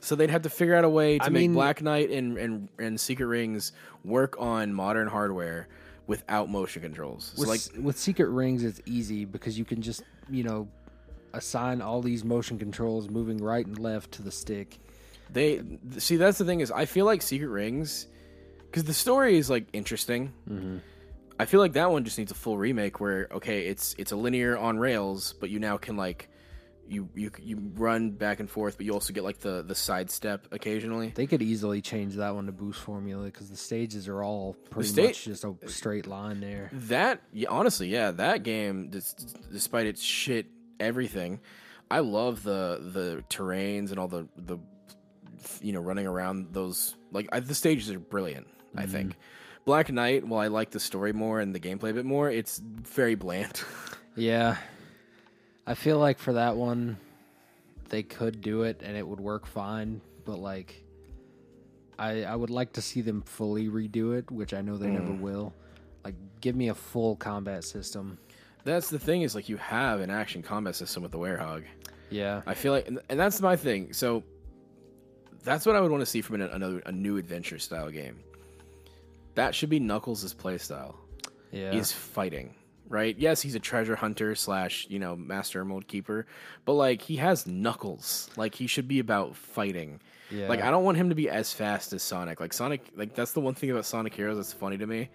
So they'd have to figure out a way to I make mean- Black Knight and, and and Secret Rings work on modern hardware without motion controls. So With, like, with Secret Rings, it's easy because you can just, you know, assign all these motion controls moving right and left to the stick. They see that's the thing is I feel like Secret Rings because the story is like interesting. Mm-hmm. I feel like that one just needs a full remake where okay, it's it's a linear on rails, but you now can like you you you run back and forth, but you also get like the the sidestep occasionally. They could easily change that one to boost formula because the stages are all pretty sta- much just a uh, straight line there. That yeah, honestly, yeah, that game, despite its shit everything, I love the the terrains and all the the you know running around those like I, the stages are brilliant. I mm-hmm. think Black Knight, while I like the story more and the gameplay a bit more, it's very bland. Yeah, I feel like for that one, they could do it and it would work fine. But like, I I would like to see them fully redo it, which I know they never mm. will. Like, give me a full combat system. That's the thing is like you have an action combat system with the Werehog. Yeah, I feel like, and, and that's my thing. So that's what I would want to see from an, another a new adventure style game. That should be Knuckles' playstyle. yeah. Is fighting, right? Yes, he's a treasure hunter slash you know master emerald keeper, but like he has Knuckles. Like he should be about fighting. Yeah. Like I don't want him to be as fast as Sonic. Like Sonic, like that's the one thing about Sonic Heroes that's funny to me,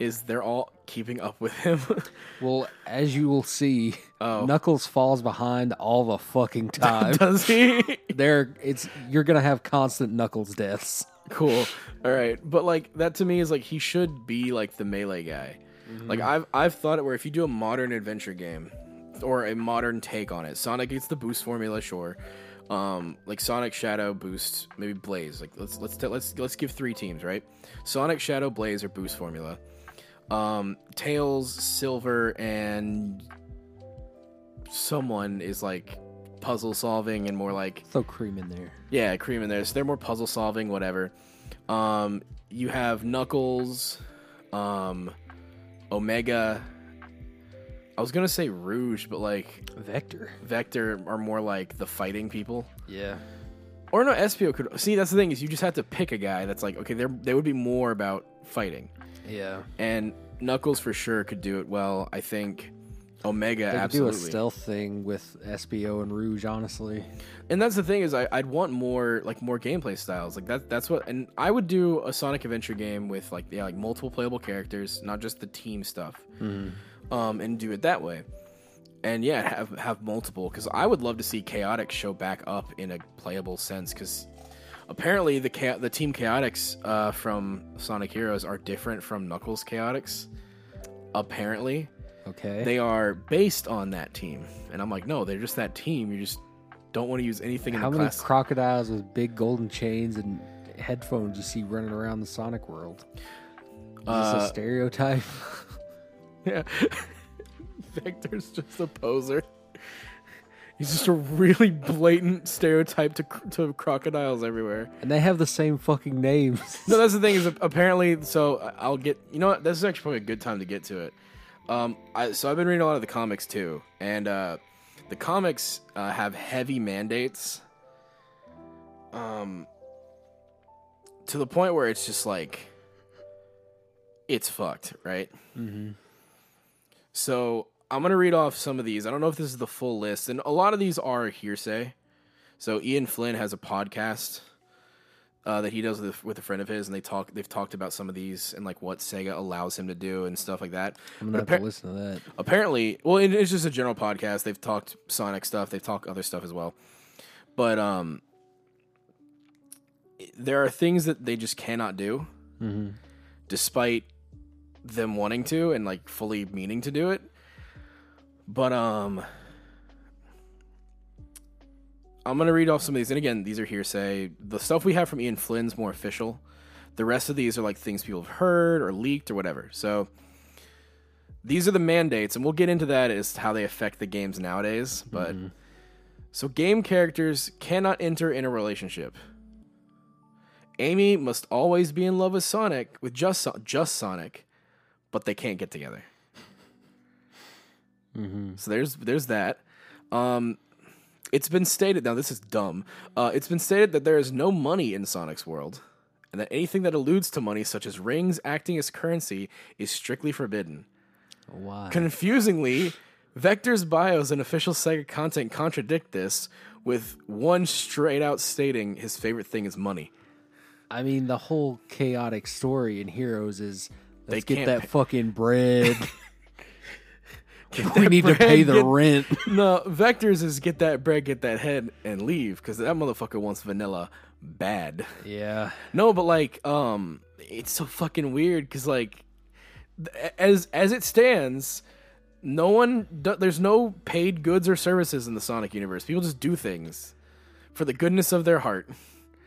is they're all keeping up with him. Well, as you will see, Oh. Knuckles falls behind all the fucking time. Does he? there, it's you're gonna have constant Knuckles deaths. Cool. All right, but like that to me is like he should be like the melee guy. Like I've I've thought it where if you do a modern adventure game or a modern take on it, Sonic gets the boost formula, sure. Um, like Sonic Shadow boost, maybe Blaze. Like let's let's t- let's let's give three teams, right? Sonic Shadow Blaze or boost formula. Um, Tails, Silver, and someone is like puzzle solving and more like Throw cream in there. yeah, cream in there. So they're more puzzle solving, whatever. Um, you have Knuckles, um, Omega. I was gonna say Rouge, but like Vector. Vector are more like the fighting people. Yeah. Or no, Espio could see. That's the thing is you just have to pick a guy that's like okay, they they would be more about fighting, Yeah. and Knuckles for sure could do it well. I think Omega They absolutely. do a stealth thing with Espio and Rouge, honestly. And that's the thing is I, I'd want more like more gameplay styles like that that's what and I would do a Sonic Adventure game with like yeah like multiple playable characters not just the team stuff um and do it that way and yeah have have multiple because I would love to see Chaotix show back up in a playable sense because apparently the Cha- the team Chaotix uh, from Sonic Heroes are different from Knuckles Chaotix apparently Okay. they are based on that team and I'm like no they're just that team you just don't want to use anything in How many class crocodiles with big golden chains and headphones you see running around the Sonic world? Is this Uh, a stereotype? Yeah. Vector's just a poser. He's just a really blatant stereotype to, to crocodiles everywhere. and they have the same fucking names. No, that's the thing is apparently. So I'll get. You know what? This is actually probably a good time to get to it. Um, I, so I've been reading a lot of the comics too, and uh, the comics uh, have heavy mandates. Um, to the point where it's just like, it's fucked, right? mm-hmm. So I'm gonna read off some of these. I don't know if this is the full list, and a lot of these are hearsay. So Ian Flynn has a podcast uh, that he does with, with a friend of his, and they talk. They've talked about some of these and like what Sega allows him to do and stuff like that. I'm gonna have appar- to listen to that. apparently, well, it- it's just a general podcast. They've talked Sonic stuff. They've talked other stuff as well, but um, there are things that they just cannot do Mm-hmm. despite them wanting to and like fully meaning to do it. But um I'm gonna read off some of these, and again, these are hearsay. The stuff we have from Ian Flynn's more official. The rest of these are like things people have heard or leaked or whatever. So these are the mandates, and we'll get into that as to how they affect the games nowadays. But so game characters cannot enter in a relationship. Amy must always be in love with Sonic, with just just Sonic, but they can't get together. Mm-hmm. So there's there's that. Um, it's been stated now. This is dumb. Uh, it's been stated that there is no money in Sonic's world, and that anything that alludes to money, such as rings acting as currency, is strictly forbidden. Why? Confusingly, Vector's bios and official Sega content contradict this, with one straight out stating his favorite thing is money. I mean, the whole Chaotix story in Heroes is They let's get that pay- fucking bread. we need to pay the get- rent. No, Vector's is get that bread, get that head, and leave because that motherfucker wants vanilla bad. yeah. No, but like, um, it's so fucking weird because like, as as it stands, no one there's no paid goods or services in the Sonic universe. People just do things for the goodness of their heart.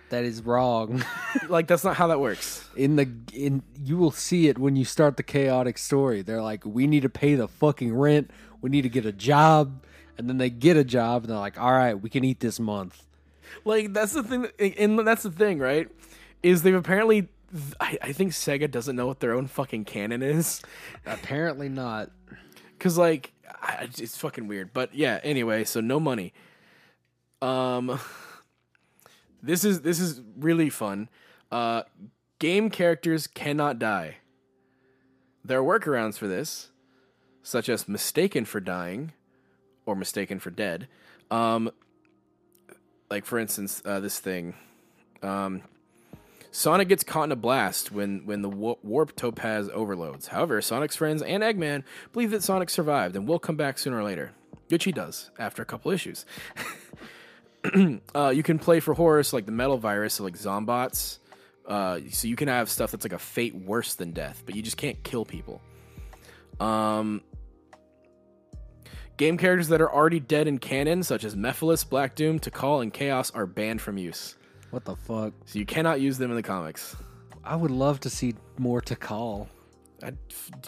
That is wrong. like that's not how that works. In the in you will see it when you start the Chaotix story. They're like, we need to pay the fucking rent. We need to get a job, and then they get a job, and they're like, all right, we can eat this month. Like that's the thing, and that's the thing, right? Is they've apparently. I, I think Sega doesn't know what their own fucking canon is. Apparently not. Cause like I, it's fucking weird. But yeah, anyway, so no money. Um this is this is really fun. Uh game characters cannot die. There are workarounds for this, such as mistaken for dying or mistaken for dead. Um like for instance, uh, this thing. Um Sonic gets caught in a blast when, when the warp topaz overloads. However, Sonic's friends and Eggman believe that Sonic survived and will come back sooner or later, which he does after a couple issues. uh, you can play for Horus like the Metal Virus, so like Zombots. Uh, so you can have stuff that's like a fate worse than death, but you just can't kill people. Um, game characters that are already dead in canon, such as Mephiles, Black Doom, Tikal, and Chaos, are banned from use. What the fuck? So you cannot use them in the comics. I would love to see more Tikal. I'd,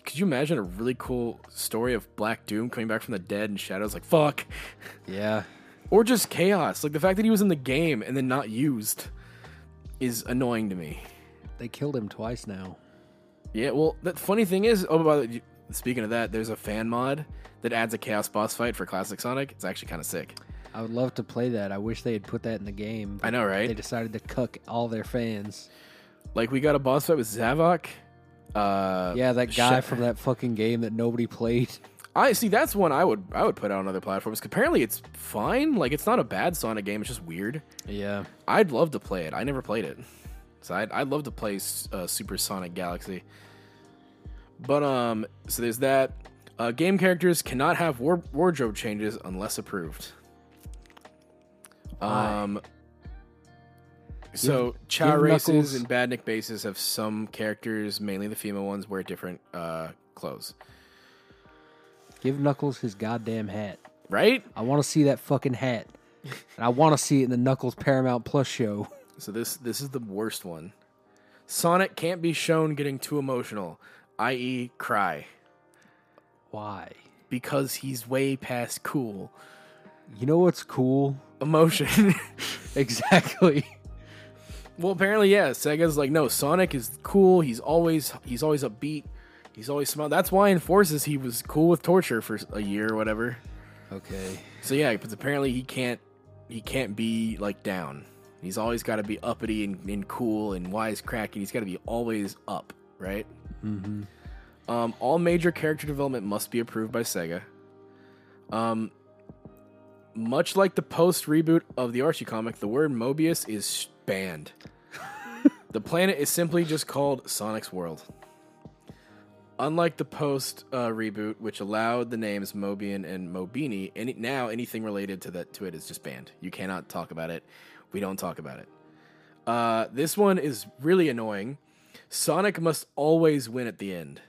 could you imagine a really cool story of Black Doom coming back from the dead and Shadow's like, fuck? Yeah. Or just chaos. Like the fact that he was in the game and then not used is annoying to me. They killed him twice now. Yeah, well, the funny thing is, oh, by the way, speaking of that, there's a fan mod that adds a chaos boss fight for Classic Sonic. It's actually kind of sick. I would love to play that. I wish they had put that in the game. I know, right? They decided to cook all their fans. Like we got a boss fight with Zavok. Uh, Yeah, that guy Sh- from that fucking game that nobody played. I see. That's one I would I would put out on other platforms. apparently, it's fine. Like it's not a bad Sonic game. It's just weird. Yeah. I'd love to play it. I never played it, so I'd, I'd love to play uh, Super Sonic Galaxy. But um, so there's that. Uh, game characters cannot have war- wardrobe changes unless approved. Why? Um. So Give- Chao give races Knuckles- and Badnik bases have some characters, mainly the female ones, wear different uh, clothes. Give Knuckles his goddamn hat. Right? I want to see that fucking hat. and I want to see it in the Knuckles Paramount Plus show. So this this is the worst one. Sonic can't be shown getting too emotional, i.e., cry, Why? because he's way past cool. You know what's cool? Emotion. Exactly. well, apparently, yeah. Sega's like, no, Sonic is cool. He's always he's always upbeat. He's always smile. That's why in Forces he was cool with torture for a year or whatever. Okay. So yeah, but apparently he can't he can't be like down. He's always got to be uppity and, and cool and wisecracking. He's got to be always up, right? Mm-hmm. Um, all major character development must be approved by Sega. Um, much like the post reboot of the Archie comic, the word Mobius is banned. the planet is simply just called Sonic's World. Unlike the post uh, reboot, which allowed the names Mobian and Mobini, any, now anything related to that to it is just banned. You cannot talk about it. We don't talk about it. Uh, this one is really annoying. Sonic must always win at the end.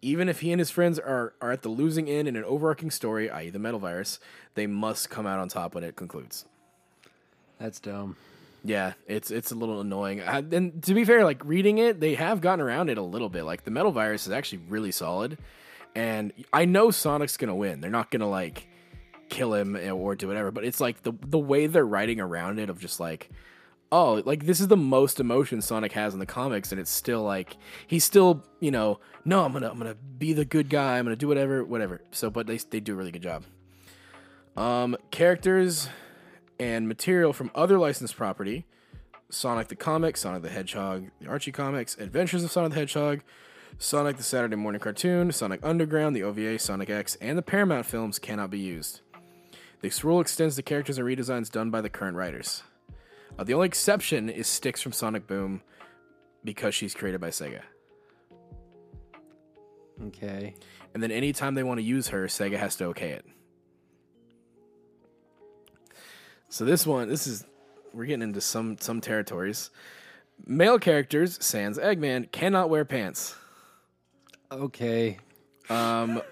Even if he and his friends are, are at the losing end in an overarching story, i.e., the Metal Virus, they must come out on top when it concludes. That's dumb. Yeah, it's it's a little annoying. And to be fair, like reading it, they have gotten around it a little bit. Like the Metal Virus is actually really solid, and I know Sonic's gonna win. They're not gonna like kill him or do whatever. But it's like the the way they're writing around it of just like, oh, like this is the most emotion Sonic has in the comics, and it's still like he's still you know no, I'm gonna I'm gonna be the good guy. I'm gonna do whatever whatever. So, but they they do a really good job. Um, characters and material from other licensed property Sonic the Comic, Sonic the Hedgehog, the Archie comics, Adventures of Sonic the Hedgehog, Sonic the Saturday Morning Cartoon, Sonic Underground, the OVA, Sonic X, and the Paramount films cannot be used. This rule extends to characters and redesigns done by the current writers. Uh, the only exception is Sticks from Sonic Boom because she's created by Sega. Okay. And then anytime they want to use her, Sega has to okay it. So this one, this is we're getting into some some territories. Male characters, sans Eggman, cannot wear pants. Okay. Um,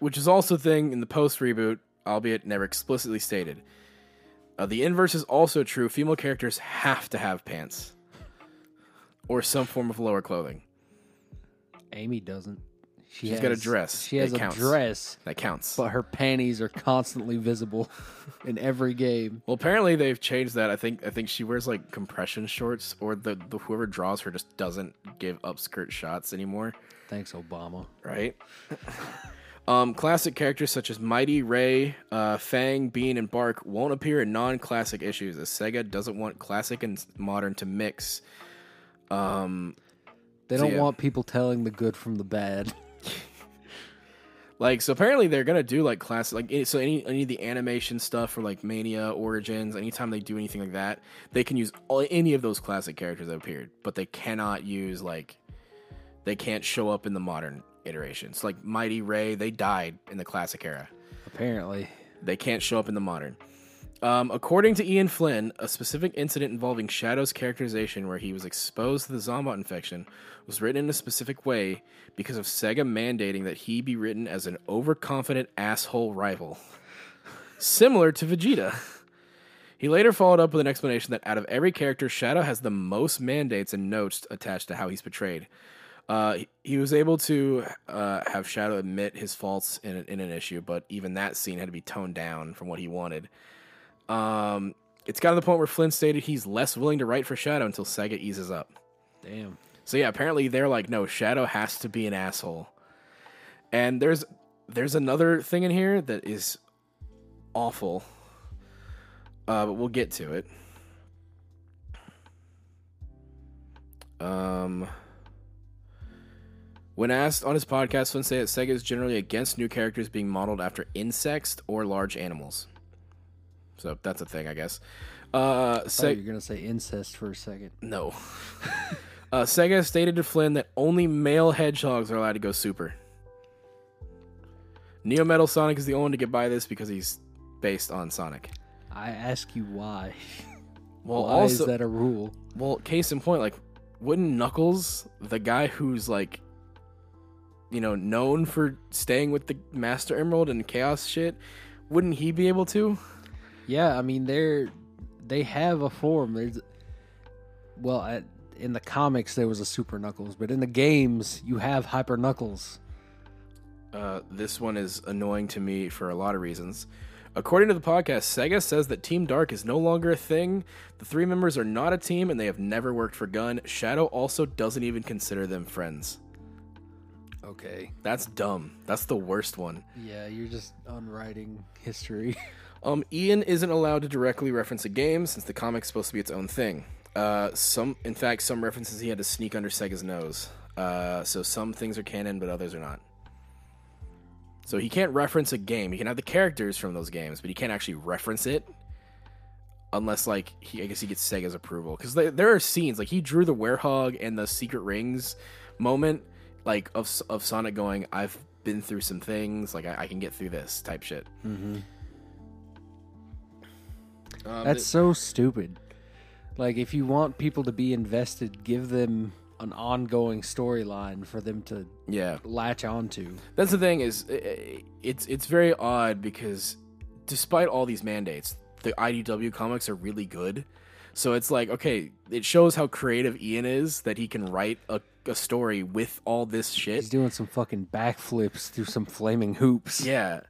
which is also a thing in the post reboot, albeit never explicitly stated. Uh, the inverse is also true. Female characters have to have pants or some form of lower clothing. Amy doesn't. She She's got a dress. She has a counts. dress, That counts. but her panties are constantly visible in every game. Well, apparently they've changed that. I think I think she wears like compression shorts, or the, the whoever draws her just doesn't give upskirt shots anymore, Thanks, Obama. right? um, classic characters such as Mighty, Ray, uh, Fang, Bean, and Bark won't appear in non-classic issues, as Sega doesn't want classic and modern to mix. Um, They don't yeah. want people telling the good from the bad. Like so, apparently they're gonna do like classic, like so any any of the animation stuff for like Mania Origins. Anytime they do anything like that, they can use all, any of those classic characters that appeared, but they cannot use like they can't show up in the modern iterations. Like Mighty Ray, they died in the classic era. Apparently. They can't show up in the modern. Um, according to Ian Flynn, a specific incident involving Shadow's characterization where he was exposed to the Zombot infection was written in a specific way because of Sega mandating that he be written as an overconfident asshole rival. Similar to Vegeta. He later followed up with an explanation that out of every character, Shadow has the most mandates and notes attached to how he's portrayed. Uh, he- was able to uh, have Shadow admit his faults in, in an issue, but even that scene had to be toned down from what he wanted. Um, it's gotten to the point where Flynn stated he's less willing to write for Shadow until Sega eases up. Damn. So yeah, apparently they're like, no, Shadow has to be an asshole. And there's there's another thing in here that is awful. Uh, but we'll get to it. Um, when asked on his podcast, Flynn said that Sega is generally against new characters being modeled after insects or large animals. So that's a thing, I guess. Uh, Se- you're gonna say incest for a second. no. uh, Sega stated to Flynn that only male hedgehogs are allowed to go super. Neo Metal Sonic is the only one to get by this because he's based on Sonic. I ask you why. Well, why also, is that a rule? well, case in point, like, wouldn't Knuckles, the guy who's like, you know, known for staying with the Master Emerald and Chaos shit, wouldn't he be able to? Yeah, I mean they're they have a form. There's well, at, in the comics there was a Super Knuckles, but in the games you have Hyper Knuckles. Uh, this one is annoying to me for a lot of reasons. According to the podcast, Sega says that Team Dark is no longer a thing. The three members are not a team and they have never worked for Gun. Shadow also doesn't even consider them friends. Okay. That's dumb. That's the worst one. Yeah, you're just unwriting history. Um, Ian isn't allowed to directly reference a game since the comic's supposed to be its own thing. Uh, some, in fact, some references he had to sneak under Sega's nose. Uh, so some things are canon, but others are not. So he can't reference a game. He can have the characters from those games, but he can't actually reference it unless, like, he, I guess he gets Sega's approval. Because there are scenes like he drew the werehog and the secret rings moment, like of of Sonic going, "I've been through some things. Like I, I can get through this" type shit. mm-hmm. Um, That's so stupid. Like if you want people to be invested, give them an ongoing storyline for them to Yeah, latch onto. that's the thing is, it's it's very odd because despite all these mandates, the IDW comics are really good. So it's like, okay, it shows how creative Ian is that he can write a, a story with all this shit. He's doing some fucking backflips through some flaming hoops. Yeah.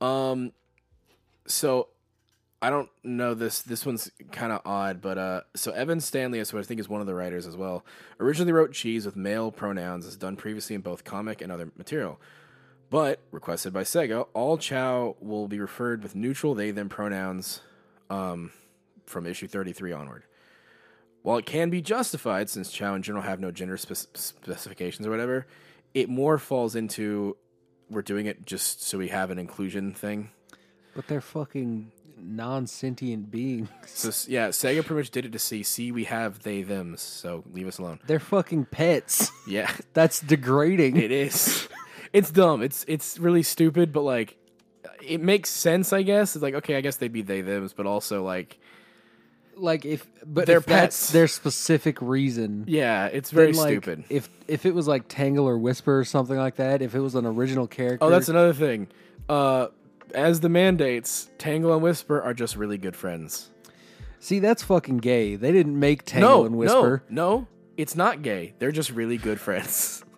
Um. So, I don't know this. This one's kind of odd, but uh. So Evan Stanley, who I think is one of the writers as well, originally wrote Cheese with male pronouns, as done previously in both comic and other material. But requested by Sega, all Chao will be referred with neutral they them pronouns, um, from issue thirty three onward. while it can be justified since Chao in general have no gender spec- specifications or whatever, it more falls into we're doing it just so we have an inclusion thing. But they're fucking non sentient beings. So yeah, Sega pretty much did it to see, see, we have they them's, so leave us alone. They're fucking pets. Yeah, That's degrading. it is. it's dumb. It's it's really stupid, but like it makes sense, I guess. It's like okay, I guess they'd be they them's, but also like like if but They're if pets. their specific reason. yeah, it's very then, like, stupid. If if it was like Tangle or Whisper or something like that, if it was an original character, Oh, that's another thing. Uh, as the mandates, Tangle and Whisper are just really good friends. see that's fucking gay. They didn't make Tangle no, and Whisper. no, no, it's not gay. They're just really good friends.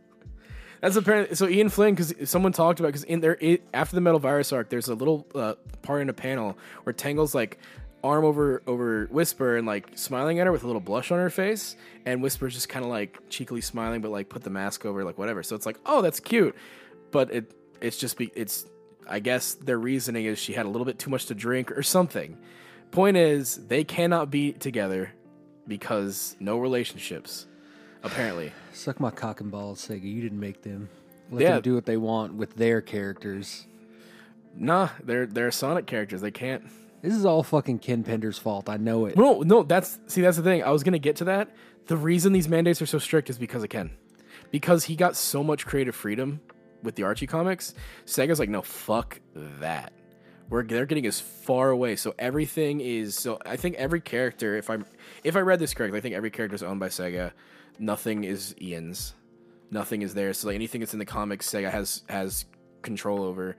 That's apparently so. Ian Flynn, because someone talked about because in there it, after the Metal Virus arc, there's a little uh, part in a panel where Tangle's like arm over over Whisper and like smiling at her with a little blush on her face, and Whisper's just kind of like cheekily smiling, but like put the mask over, like whatever. So it's like, oh, that's cute, but it it's just be it's I guess their reasoning is she had a little bit too much to drink or something. Point is, they cannot be together because no relationships, apparently. Suck my cock and balls, Sega. You didn't make them. Let Yeah. them do what they want with their characters. Nah, they're they're Sonic characters. They can't. This is all fucking Ken Penders' fault. I know it. No, no. That's see. That's the thing. I was gonna get to that. The reason these mandates are so strict is because of Ken, because he got so much creative freedom with the Archie comics. Sega's like, no, fuck that. We're they're getting as far away. So everything is. So I think every character, if I'm if I read this correctly, I think every character is owned by Sega. Nothing is Ian's. Nothing is theirs. So like anything that's in the comics, Sega has has control over.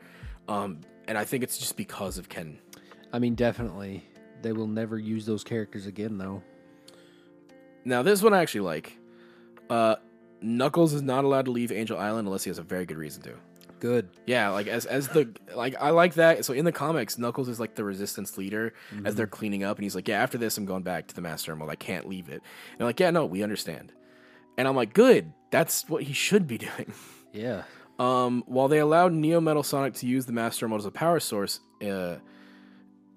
Um, and I think it's just because of Ken. I mean, definitely. They will never use those characters again, though. Now, this one I actually like. Uh, Knuckles is not allowed to leave Angel Island unless he has a very good reason to. Good. Yeah, like as as the like I like that. So in the comics, Knuckles is like the resistance leader as they're cleaning up, and he's like, "Yeah, after this, I'm going back to the Master Emerald. I can't leave it." And they're like, "Yeah, no, we understand." And I'm like, "Good. That's what he should be doing." Yeah. Um, while they allowed Neo Metal Sonic to use the Master Emerald as a power source uh,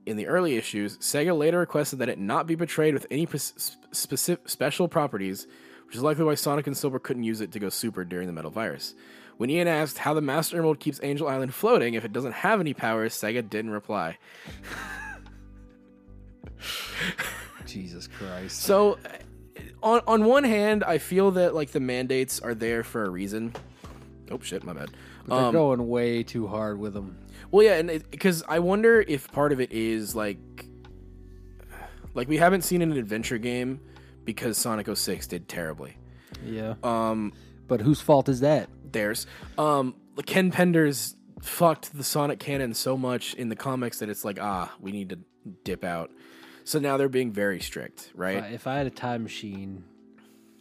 in the early issues, Sega later requested that it not be portrayed with any specific special properties, which is likely why Sonic and Silver couldn't use it to go super during the Metal Virus. When Ian asked how the Master Emerald keeps Angel Island floating if it doesn't have any powers, Sega didn't reply. Jesus Christ. So, on on one hand, I feel that like the mandates are there for a reason. Oh shit, my bad. They're Um, going way too hard with them. Well, yeah, and because I wonder if part of it is like, like we haven't seen an adventure game because Sonic 06 did terribly. Yeah. Um, But whose fault is that? theirs. Um, Ken Penders fucked the Sonic canon so much in the comics that it's like, ah, we need to dip out. So now they're being very strict, right? If I- If I had a time machine,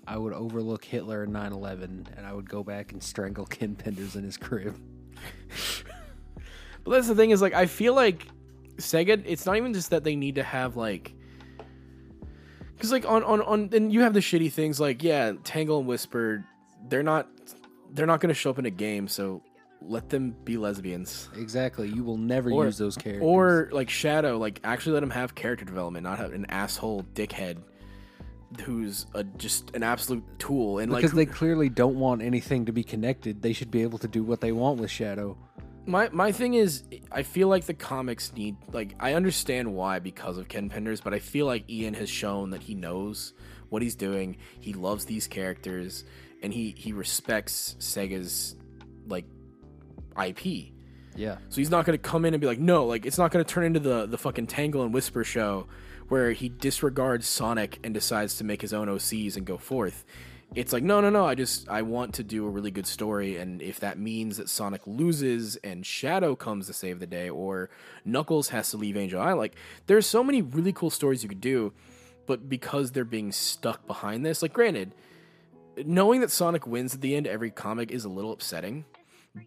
I would overlook Hitler and 9 11 and I would go back and strangle Ken Penders in his crib. But that's the thing is like I feel like Sega. It's not even just that they need to have like, because like on on on and you have the shitty things like yeah, Tangle and Whisper. They're not they're not going to show up in a game, so let them be lesbians. Exactly. You will never Or- use those characters. Or like Shadow, like actually let them have character development, not have an asshole dickhead who's a, just an absolute tool and because like they clearly don't want anything to be connected, they should be able to do what they want with Shadow. My my thing is, I feel like the comics need like I understand why because of Ken Penders, but I feel like Ian has shown that he knows what he's doing. He loves these characters, and he he respects Sega's like IP. Yeah. So he's not going to come in and be like, no, like it's not going to turn into the the fucking Tangle and Whisper show where he disregards Sonic and decides to make his own OCs and go forth. It's like, no, no, no. I just I want to do a really good story, and if that means that Sonic loses and Shadow comes to save the day, or Knuckles has to leave Angel Island, like there's so many really cool stories you could do, but because they're being stuck behind this, like granted, knowing that Sonic wins at the end every comic is a little upsetting.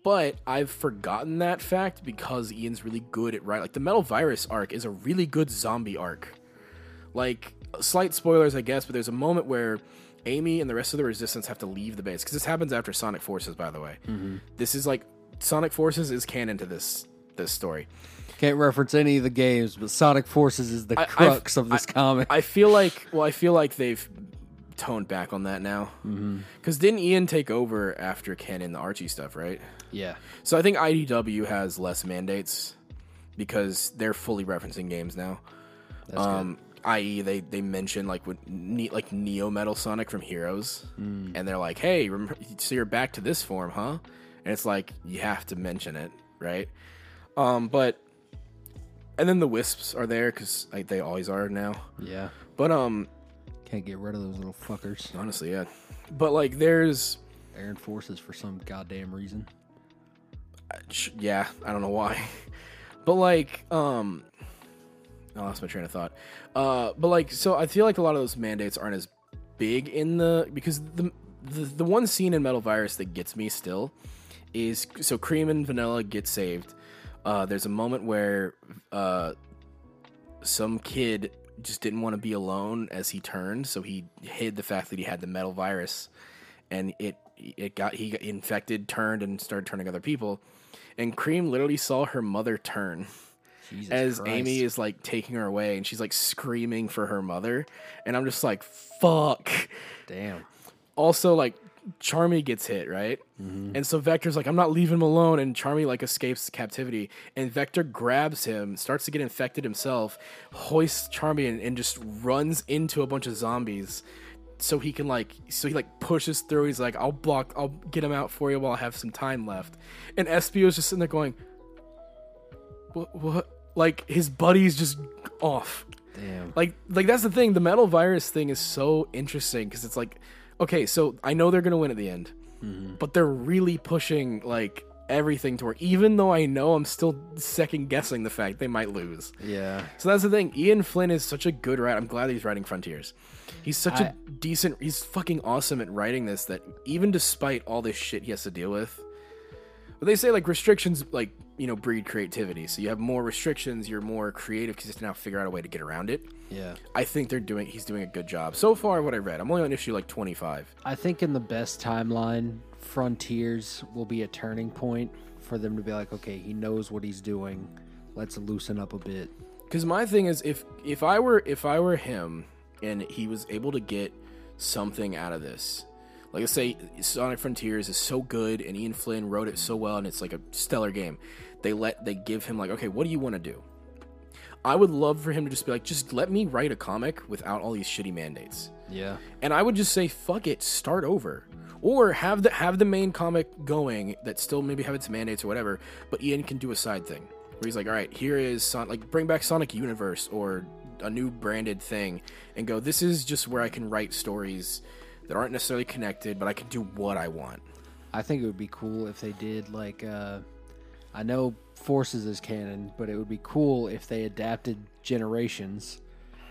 But I've forgotten that fact because Ian's really good at writing. Like the Metal Virus arc is a really good zombie arc. Like slight spoilers, I guess, but there's a moment where Amy and the rest of the Resistance have to leave the base because this happens after Sonic Forces. By the way, this is like Sonic Forces is canon to this this story. Can't reference any of the games, but Sonic Forces is the I- crux I've- of this comic. I feel like well, I feel like they've toned back on that now. Because didn't Ian take over after Ken in the Archie stuff, right? Yeah. So I think IDW has less mandates because they're fully referencing games now. That's um, i.e., they they mention like with ne- like Neo Metal Sonic from Heroes, Hmm. and they're like, "Hey, remember, so you're back to this form, huh?" And it's like you have to mention it, right? Um, but and then the Wisps are there because like, they always are now. Yeah. But um, Can't get rid of those little fuckers. honestly, yeah. But like, there's Aaron Forces for some goddamn reason. yeah, I don't know why, but like, um, I lost my train of thought. Uh, but like, so I feel like a lot of those mandates aren't as big in the because the the, the one scene in Metal Virus that gets me still is so Cream and Vanilla get saved. Uh, there's a moment where uh, some kid just didn't want to be alone as he turned, so he hid the fact that he had the metal virus, and it it got he got infected, turned, and started turning other people. And Cream literally saw her mother turn Jesus as Christ. Amy is like taking her away, and she's like screaming for her mother, and I'm just like, fuck. Damn. Also, like Charmy gets hit, right? Mm-hmm. And so Vector's like, I'm not leaving him alone, and Charmy like escapes captivity, and Vector grabs him, starts to get infected himself, hoists Charmy, and, and just runs into a bunch of zombies. So he can like, so he like pushes through. He's like, I'll block, I'll get him out for you while I have some time left. And Espio's just sitting there going, what, what? Like his buddy's just off. Damn. Like, like that's the thing. The metal virus thing is so interesting because it's like, okay, so I know they're gonna win at the end, mm-hmm. but they're really pushing like everything toward. Even though I know I'm still second guessing the fact they might lose. Yeah. So that's the thing. Ian Flynn is such a good writer. I'm glad he's writing Frontiers. He's such I- a decent. He's fucking awesome at writing this. That even despite all this shit he has to deal with, but they say like restrictions like you know breed creativity. So you have more restrictions, you're more creative because you have to now figure out a way to get around it. Yeah. I think they're doing. He's doing a good job so far. What I read, I'm only on issue like 25. I think in the best timeline, Frontiers will be a turning point for them to be like, okay, he knows what he's doing. Let's loosen up a bit. Because my thing is, if if I were if I were him and he was able to get something out of this, like I say, Sonic Frontiers is so good, and Ian Flynn wrote it so well, and it's like a stellar game. They let they give him like, okay, what do you want to do? I would love for him to just be like, just let me write a comic without all these shitty mandates. Yeah. and I would just say fuck it, start over, or have the have the main comic going that still maybe have its mandates or whatever, but Ian can do a side thing where he's like, all right, here is Son- like bring back Sonic Universe or a new branded thing, and go. This is just where I can write stories that aren't necessarily connected, but I can do what I want. I think it would be cool if they did like uh I know Forces is canon, but it would be cool if they adapted Generations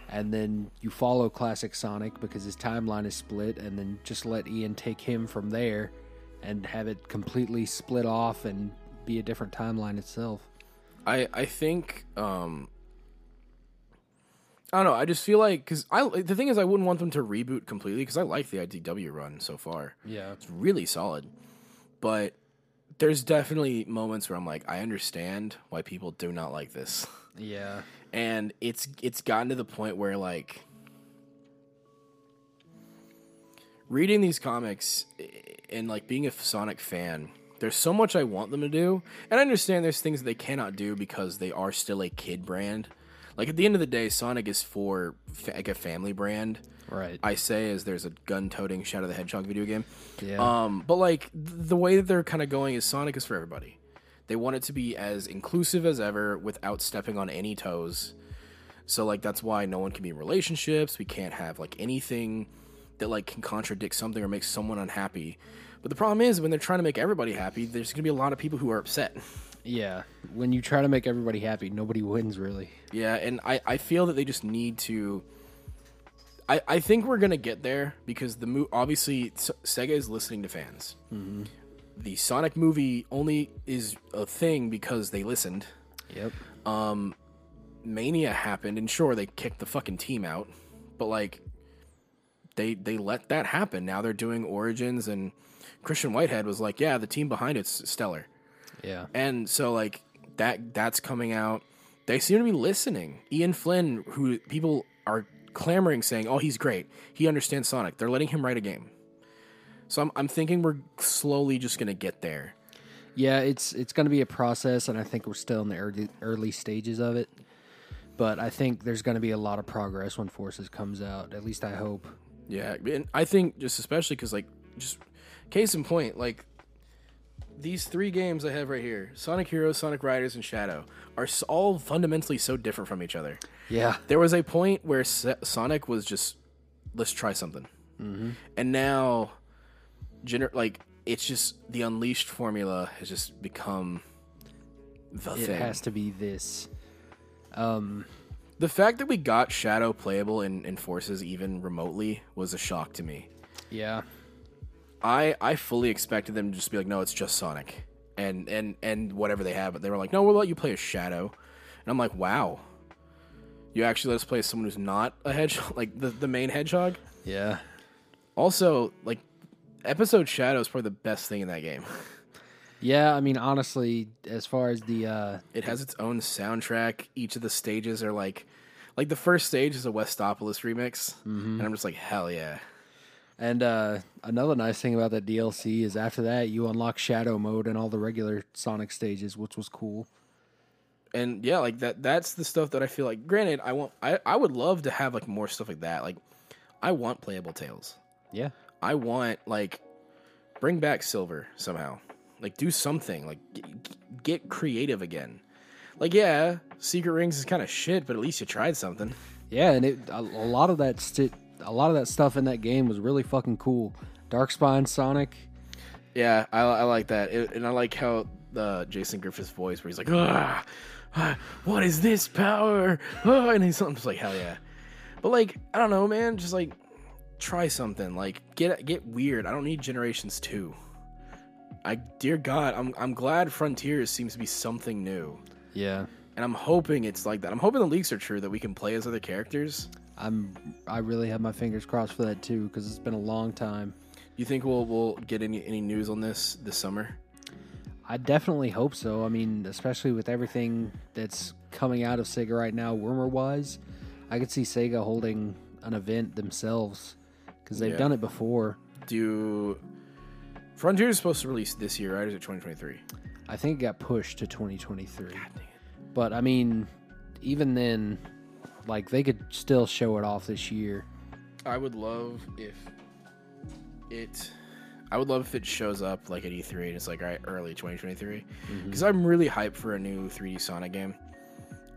and then you follow classic Sonic because his timeline is split and then just let Ian take him from there and have it completely split off and be a different timeline itself. I I think um I don't know. I just feel like because I the thing is I wouldn't want them to reboot completely because I like the IDW run so far. Yeah. It's really solid. But there's definitely moments where I'm like, I understand why people do not like this. Yeah. And it's it's gotten to the point where like reading these comics eh, and like being a Sonic fan, there's so much I want them to do. And I understand there's things they cannot do because they are still a kid brand. Like at the end of the day, Sonic is for fa- like a family brand. Right. I say as there's a gun-toting Shadow the Hedgehog video game. Yeah. Um, but like th- the way that they're kind of going is Sonic is for everybody. They want it to be as inclusive as ever without stepping on any toes. So like that's why no one can be in relationships. We can't have like anything that like can contradict something or make someone unhappy. But the problem is when they're trying to make everybody happy, there's going to be a lot of people who are upset. Yeah. When you try to make everybody happy, nobody wins really. Yeah, and I, I feel that they just need to. I, I think we're gonna get there because the mo- obviously S- Sega is listening to fans. The Sonic movie only is a thing because they listened. Yep. Um, Mania happened, and sure they kicked the fucking team out, but like they they let that happen. Now they're doing Origins, and Christian Whitehead was like, "Yeah, the team behind it's stellar." Yeah. And so like that that's coming out. They seem to be listening. Ian Flynn, who people are clamoring saying, "Oh, he's great. He understands Sonic." They're letting him write a game. So I'm I'm thinking we're slowly just gonna get there. Yeah, it's it's going to be a process, and I think we're still in the early early stages of it. But I think there's going to be a lot of progress when Forces comes out. At least I hope. Yeah, and I think just especially because like just case in point, like these three games I have right here, Sonic Heroes, Sonic Riders, and Shadow, are all fundamentally so different from each other. Yeah, There was a point where Se- Sonic was just let's try something, Mm-hmm. and now, gener- like it's just the Unleashed formula has just become the it thing. has to be this. Um, The fact that we got Shadow playable in, in Forces even remotely was a shock to me. yeah, I I fully expected them to just be like, no, it's just Sonic, and and and whatever they have. But they were like, no, we'll let you play as Shadow, and I'm like, wow, you actually let us play as someone who's not a hedgehog, like the the main hedgehog. yeah, Also, like, episode Shadow is probably the best thing in that game. yeah. I mean, honestly, as far as the uh, It has its own soundtrack. Each of the stages are like, like the first stage is a Westopolis remix, and I'm just like, hell yeah. And uh, another nice thing about that DLC is after that you unlock Shadow mode and all the regular Sonic stages, which was cool. and yeah, like that that's the stuff that I feel like granted I want I, I would love to have like more stuff like that. Like I want playable Tails. Yeah, I want like bring back silver somehow. Like do something. Like g- get creative again. Like yeah, secret rings is kind of shit, but at least you tried something. Yeah, and it a, a lot of that sti- a lot of that stuff in that game was really fucking cool. Darkspine Sonic. Yeah, I, I like that, it, and I like how the Jason Griffith's voice, where he's like, ah, ah, "What is this power?" Ah, and he's just like, "Hell yeah!" But like, I don't know, man. Just like, try something. Like, get get weird. I don't need Generations two. I, dear God, I'm I'm glad Frontiers seems to be something new, Yeah, and I'm hoping it's like that. I'm hoping the leaks are true that we can play as other characters. I'm I really have my fingers crossed for that too because it's been a long time. You think we'll we'll get any any news on this this summer? I definitely hope so. I mean, especially with everything that's coming out of Sega right now, rumor wise, I could see Sega holding an event themselves because they've Yeah. done it before. Do Frontiers is supposed to release this year, right? Is it 2023? I think it got pushed to 2023. But I mean, even then, like they could still show it off this year. I would love if it. I would love if it shows up like at E3 and it's like all right, early 2023, because mm-hmm. I'm really hyped for a new 3D Sonic game,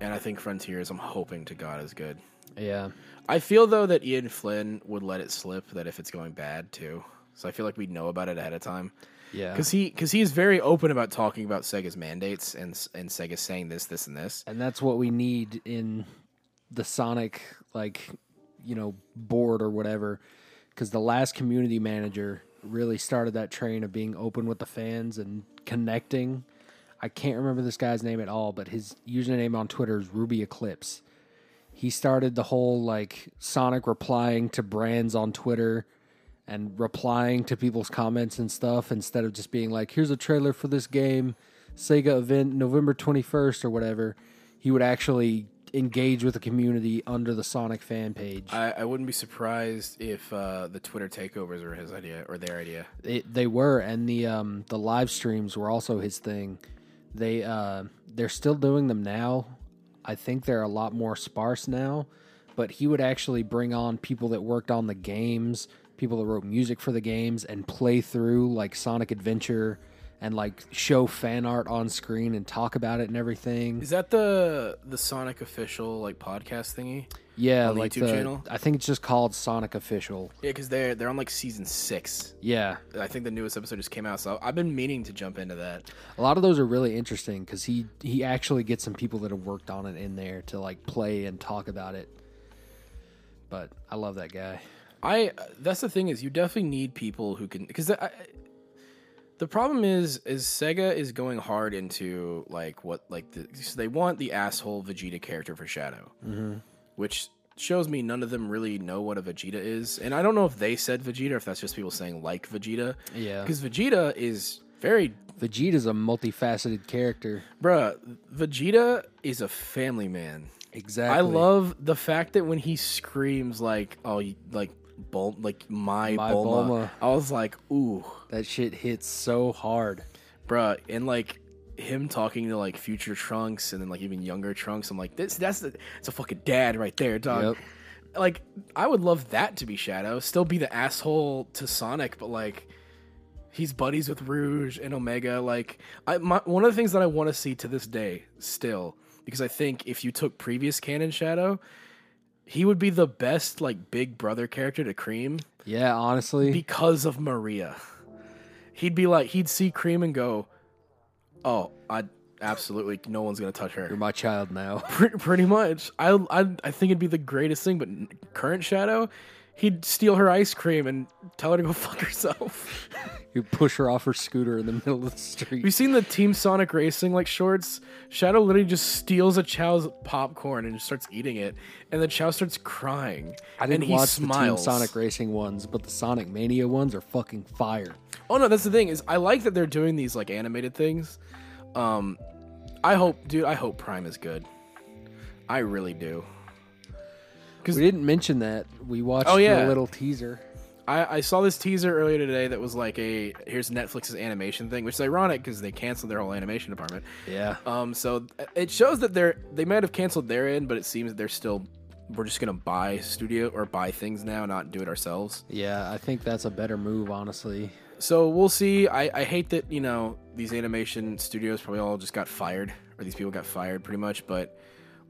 and I think Frontiers. I'm hoping to God is good. Yeah. I feel though that Ian Flynn would let it slip that if it's going bad too. So I feel like we'd know about it ahead of time Yeah. because he because he's very open about talking about Sega's mandates and and Sega saying this this and this. and that's what we need in the Sonic like you know board or whatever because the last community manager really started that train of being open with the fans and connecting. I can't remember this guy's name at all, but his username on Twitter is Ruby Eclipse. He started the whole like Sonic replying to brands on Twitter and replying to people's comments and stuff instead of just being like, here's a trailer for this game, Sega event November 21st or whatever. He would actually engage with the community under the Sonic fan page. I, I wouldn't be surprised if uh, the Twitter takeovers were his idea or their idea. It, they were, and the um, the live streams were also his thing. They uh, they're still doing them now. I think they're a lot more sparse now, but he would actually bring on people that worked on the games, people that wrote music for the games, and play through like Sonic Adventure and like show fan art on screen and talk about it and everything. Is that the the Sonic official like podcast thingy? Yeah, like YouTube the channel? I think it's just called Sonic Official. Yeah, because they're they're on like season six. Yeah, I think the newest episode just came out, so I've been meaning to jump into that. A lot of those are really interesting because he he actually gets some people that have worked on it in there to like play and talk about it. But I love that guy. I that's the thing is you definitely need people who can because the, problem is is Sega is going hard into like what like the so they want the asshole Vegeta character for Shadow, mm-hmm. which shows me none of them really know what a Vegeta is, and I don't know if they said Vegeta or if that's just people saying like Vegeta. Yeah. because Vegeta is very Vegeta's a multifaceted character. bruh. Vegeta is a family man. Exactly. I love the fact that when he screams like, "Oh, like Bul- like my, My Bulma," Bulma. I was like, "Ooh, that shit hits so hard. bruh," and like him talking to like future Trunks and then like even younger Trunks. I'm like, this that's the it's a fucking dad right there, dog. Yep. Like I would love that to be Shadow, still be the asshole to Sonic, but like. He's buddies with Rouge and Omega. Like, I my, one of the things that I want to see to this day, still, because I think if you took previous canon Shadow, he would be the best like big brother character to Cream Yeah, honestly. because of Maria. He'd be like he'd see Cream and go, "Oh, I absolutely no one's gonna touch her. You're my child now. Pretty, pretty much. I, I I think it'd be the greatest thing. But current Shadow, he'd steal her ice cream and tell her to go fuck herself. you push her off her scooter in the middle of the street. Have you seen the Team Sonic Racing like shorts? Shadow literally just steals a Chao's popcorn and just starts eating it, and the Chow starts crying. I didn't and he watch the Team. Sonic Racing ones, but the Sonic Mania ones are fucking fire. Oh no, that's the thing is I like that they're doing these like animated things. Um, I hope, dude, I hope Prime is good. I really do. We didn't mention that. We watched Oh, yeah. the little teaser. I, I saw this teaser earlier today that was like a here's Netflix's animation thing, which is ironic because they canceled their whole animation department. Yeah. Um, so it shows that they're they might have canceled their end, but it seems that they're still we're just gonna buy studio or buy things now, not do it ourselves. Yeah, I think that's a better move, honestly. So we'll see. I, I hate that you know these animation studios probably all just got fired, or these people got fired pretty much. But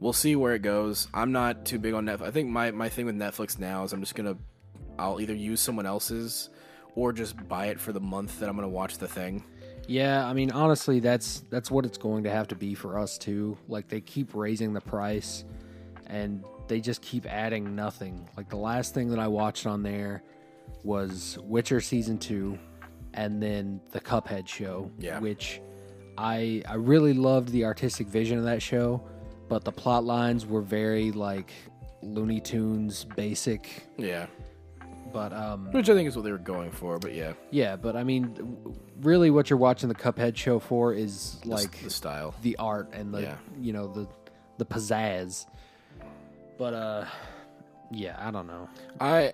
we'll see where it goes. I'm not too big on Netflix. I think my my thing with Netflix now is I'm just gonna I'll either use someone else's or just buy it for the month that I'm gonna watch the thing. Yeah, I mean, honestly, that's that's what it's going to have to be for us too. Like they keep raising the price, and they just keep adding nothing. Like the last thing that I watched on there was Witcher season two, and then the Cuphead show. Yeah. which I I really loved the artistic vision of that show, but the plot lines were very like Looney Tunes basic. Yeah, But um, which I think is what they were going for. But yeah, yeah, but I mean, really, what you're watching the Cuphead show for is the like the style. the art and the Yeah. you know the the pizzazz. But uh, yeah, I don't know. I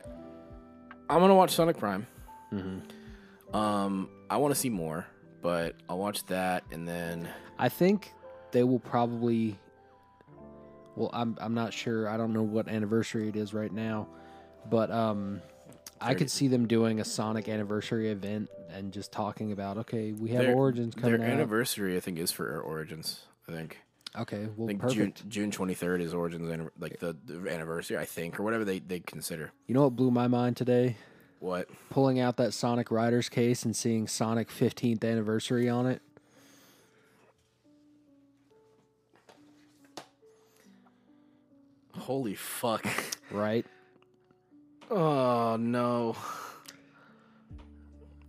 I'm gonna watch Sonic Prime. Mm-hmm. Um, I want to see more, but I'll watch that and then I think they will probably. Well, I'm I'm not sure. I don't know what anniversary it is right now, but um, I could see them doing a Sonic anniversary event and just talking about okay, we have their- Origins Their coming out. anniversary, I think, is for Origins. I think. okay, I well, think perfect. June June twenty third is Origins, like the, the anniversary, I think, or whatever they they consider. You know what blew my mind today? What? Pulling out that Sonic Riders case and seeing Sonic 15th anniversary on it. Holy fuck! Right? Oh no!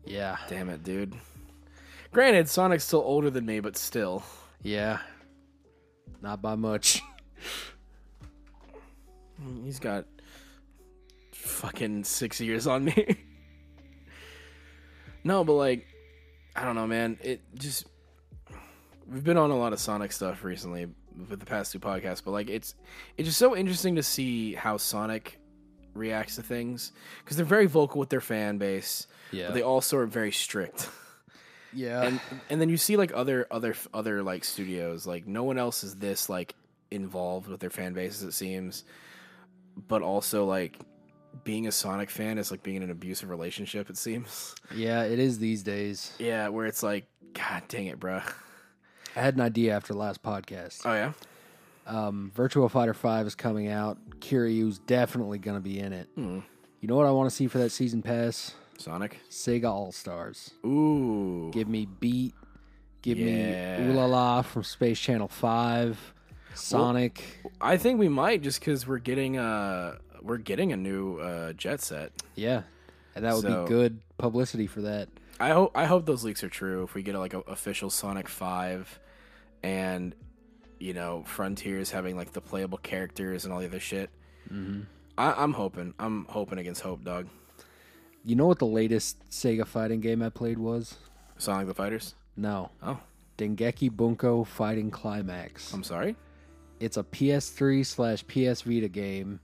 Yeah. Damn it, dude. Granted, Sonic's still older than me, but still. Yeah. Not by much. He's got fucking six years on me. no, but like, I don't know, man. It just we've been on a lot of Sonic stuff recently with the past two podcasts, but like, it's it's just so interesting to see how Sonic reacts to things because they're very vocal with their fan base, Yeah. but they also are very strict. yeah. and and then you see like other other other like studios like no one else is this like involved with their fan bases it seems but also like being a sonic fan is like being in an abusive relationship it seems yeah, it is these days. yeah where it's like god dang it bruh I had an idea after the last podcast. oh yeah Um, Virtua Fighter 5 is coming out. Kiryu's definitely going to be in it. Hmm. You know what I want to see for that season pass? sonic Sega All Stars. ooh Give me Beat. Give Yeah. me Ooh La La from Space Channel 5. Sonic. i think we might just because we're getting uh we're getting a new uh jet set yeah. And that would So- be good publicity for that. I hope I hope those leaks are true. If we get a, like a official Sonic Five, and you know Frontiers having like the playable characters and all the other shit, hmm I, I'm hoping. I'm hoping against hope, dog. You know what the latest Sega fighting game I played was? Sonic the Fighters. No. Oh, Dengeki Bunko Fighting Climax. I'm sorry. It's a PS3 slash PS Vita game,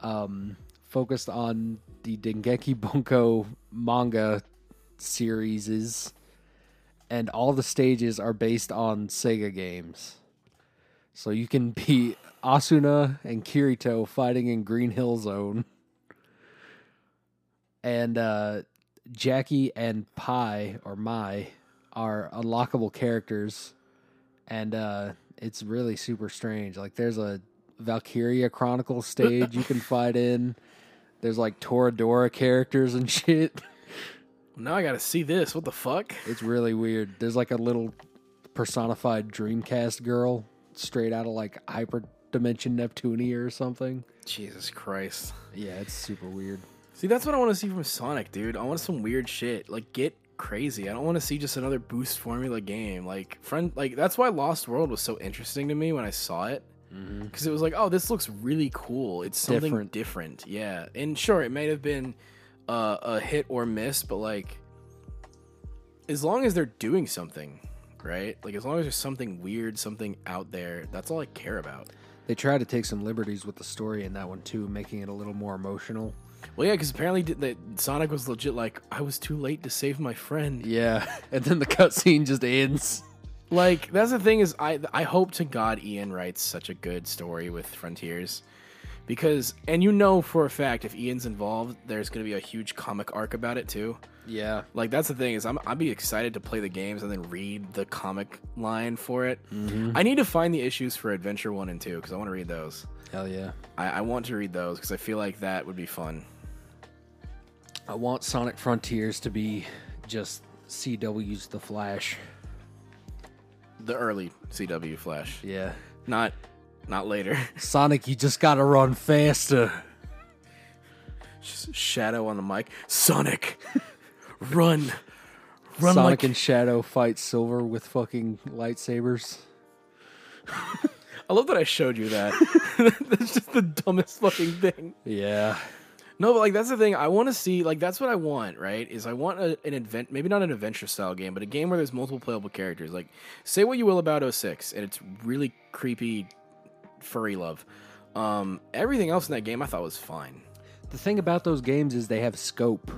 um, focused on the Dengeki Bunko manga series, and all the stages are based on Sega games. So you can be Asuna and Kirito fighting in Green Hill Zone, and uh, Jackie and Pai or Mai are unlockable characters, and uh, it's really super strange. Like there's a Valkyria Chronicle stage you can fight in. There's like Toradora characters and shit. Now I gotta see this. What the fuck? It's really weird. There's like a little personified Dreamcast girl straight out of like Hyper Dimension Neptunia or something. Jesus Christ. Yeah, it's super weird. See, that's what I want to see from Sonic, dude. I want some weird shit. Like, get crazy. I don't want to see just another boost formula game. Like, friend, like that's why Lost World was so interesting to me when I saw it. Mm-hmm. Because it was like, oh, this looks really cool. It's something Different. different. Yeah. And sure, it may have been uh, a hit or miss, but like, as long as they're doing something, right? Like, as long as there's something weird, something out there, that's all I care about. They try to take some liberties with the story in that one too, making it a little more emotional. Well, yeah, because apparently that Sonic was legit like, I was too late to save my friend. Yeah, and then the cutscene just ends. Like that's the thing is I I hope to God Ian writes such a good story with Frontiers. Because and you know for a fact if Ian's involved, there's gonna be a huge comic arc about it too. Yeah, Like that's the thing is I'm I'd be excited to play the games and then read the comic line for it. Mm-hmm. I need to find the issues for Adventure One and Two because I want to read those. hell yeah. I, I want to read those because I feel like that would be fun. I want Sonic Frontiers to be just CW's The Flash. The early CW Flash, Yeah. not not later. Sonic, you just gotta run faster. Just Shadow on the mic. Sonic, run, run Sonic like and Shadow fight Silver with fucking lightsabers. I love that I showed you that. that's just the dumbest fucking thing. Yeah. No, but like that's the thing. I want to see like that's what I want, right? Is I want a, an advent, maybe not an adventure style game, but a game where there's multiple playable characters. Like, say what you will about 06, and it's really creepy, furry love. Um, everything else in that game I thought was fine. The thing about those games is they have scope.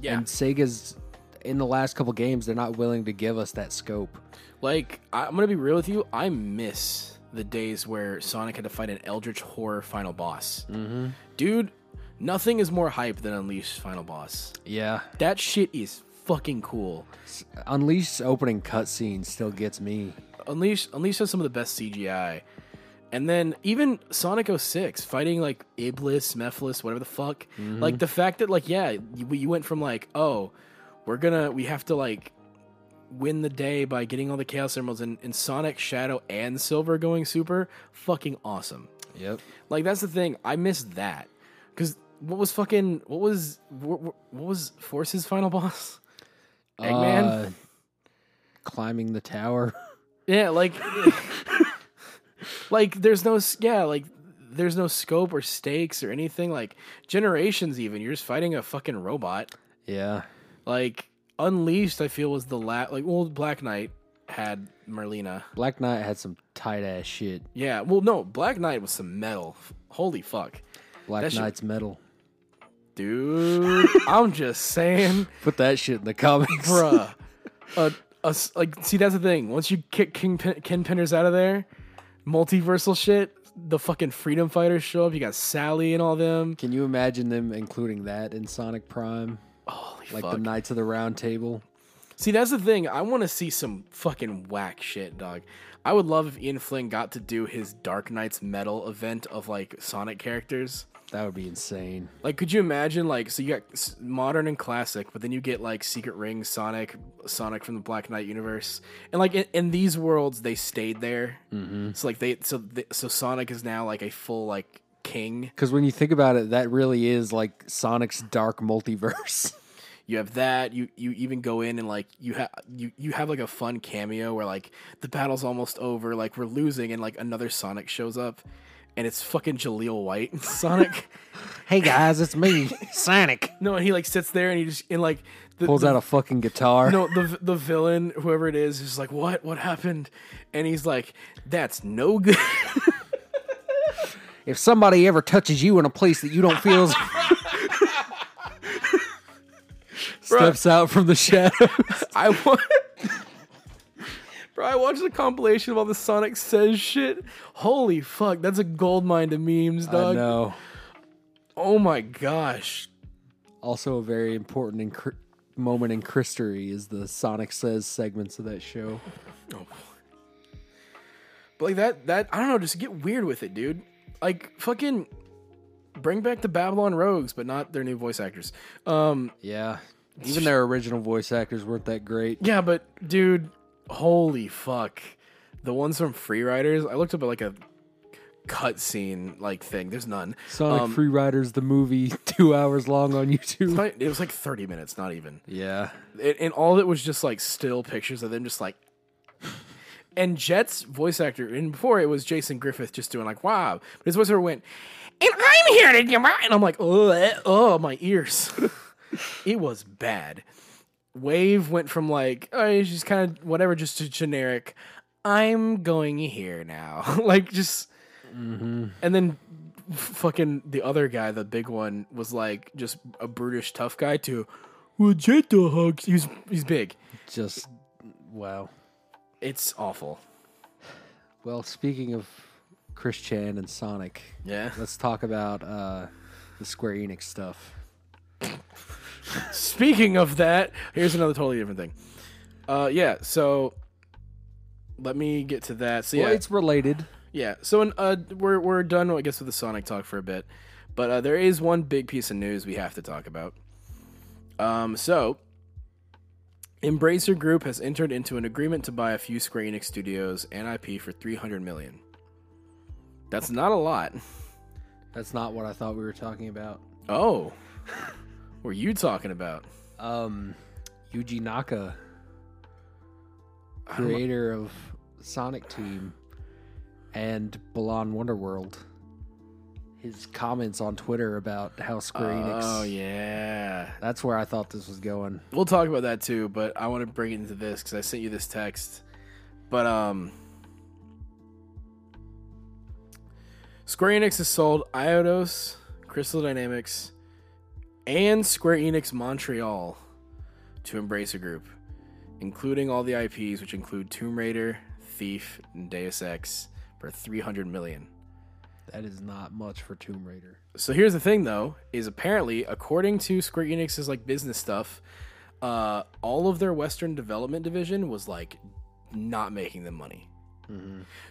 Yeah, And Sega's in the last couple games, they're not willing to give us that scope. like I'm gonna be real with you. I miss the days where Sonic had to fight an Eldritch horror final boss. Mm-hmm. Dude, nothing is more hype than Unleashed final boss. Yeah. That shit is fucking cool. Unleashed's opening cutscene still gets me. Unleashed Unleash has some of the best CGI. And then even Sonic 06 fighting like Iblis, Mephiles, whatever the fuck. Like the fact that like yeah, you, you went from like, oh, we're gonna we have to like win the day by getting all the chaos emeralds and, and Sonic, Shadow, and Silver going super, fucking awesome. Yep. Like that's the thing. I missed that. Cause what was fucking what was what, what was Force's final boss? Eggman? Uh, climbing the tower. Yeah, like, like there's no yeah, like there's no scope or stakes or anything. Like generations, even you're just fighting a fucking robot. yeah. Like Unleashed, I feel was the last. Like, well, Black Knight had Merlina. Black Knight had some tight ass shit. Yeah, well, no, Black Knight was some metal. Holy fuck, Black That shit- Knight's metal. dude! I'm just saying, Put that shit in the comics. bruh. Uh, us like, see, that's the thing. Once you kick King Pin- Ken Penders out of there, multiversal shit. The fucking freedom fighters show up. You got Sally and all them. Can you imagine them including that in Sonic Prime? Holy Like fuck. the Knights of the Round Table? See, that's the thing. I want to see some fucking whack shit, dog. I would love if Ian Flynn got to do his Dark Nights metal event of like Sonic characters. That would be insane. Like, could you imagine, like, so you got modern and classic, but then you get like Secret Ring Sonic, Sonic from the Black Knight universe, and like in, in these worlds, they stayed there. Mm-hmm. So like they, so they, so Sonic is now like a full like king. Because when you think about it, that really is like Sonic's dark multiverse. You have that. You you even go in and like you have you you have like a fun cameo where like the battle's almost over, like we're losing, and like another Sonic shows up, and it's fucking Jaleel White Sonic. hey guys, it's me, Sonic. no, and he like sits there and he just and like The- Pulls the- out a fucking guitar. No, the the villain, whoever it is, is like, "What? What happened?" And he's like, "That's no good." If somebody ever touches you in a place that you don't feel is steps out from the shadows. I want. Bro, I watched the compilation of all the Sonic Says shit. Holy fuck, that's a gold mine to memes, dog. I know. Oh my gosh. Also, a very important in moment in history is the Sonic Says segments of that show. Oh. But like that, that I don't know, just get weird with it, dude. Like fucking bring back the Babylon Rogues, but not their new voice actors. Um, Yeah. Even their original voice actors weren't that great. yeah, but dude, holy fuck, the ones from Free Riders. I looked up at like a cutscene like thing. There's none. Sonic Um, Free Riders, the movie, two hours long on YouTube. Not- It was like 30 minutes, not even. Yeah. It, and all of it was just like still pictures of them just like. And Jet's voice actor, and before it was Jason Griffith just doing like, wow. But his voice actor went, and I'm here to get my. And I'm like, oh, oh, my ears. it was bad. Wave went from like, oh, she's kind of whatever, just to generic. I'm going here now. like, just. And then fucking the other guy, the big one, was like just a brutish tough guy to, well, Jet the hugs. He's he's big. Just, wow. It's awful. Well, speaking of Chris Chan and Sonic, Yeah. let's talk about uh, the Square Enix stuff. Speaking of that, here's another totally different thing. Uh, yeah. So let me get to that. So yeah, Well, it's related. yeah. So in, uh, we're we're done, I guess, with the Sonic talk for a bit, but uh, there is one big piece of news we have to talk about. Um, so Embracer Group has entered into an agreement to buy a few Square Enix studios and IP for 300 million. That's not a lot. That's not what I thought we were talking about. Oh, what were you talking about? Um, Yuji Naka, I don't know. creator of Sonic Team and Balan Wonderworld, his comments on Twitter about how Square Enix. Oh yeah. That's where I thought this was going. We'll talk about that too, but I want to bring it into this because I sent you this text. But um, Square Enix has sold Eidos, Crystal Dynamics, and Square Enix Montreal to Embracer Group, including all the IPs, which include Tomb Raider, Thief, and Deus Ex, for 300 million. That is not much for Tomb Raider. So here's the thing, though, is apparently according to Square Enix's like business stuff, uh, all of their Western development division was like not making them money.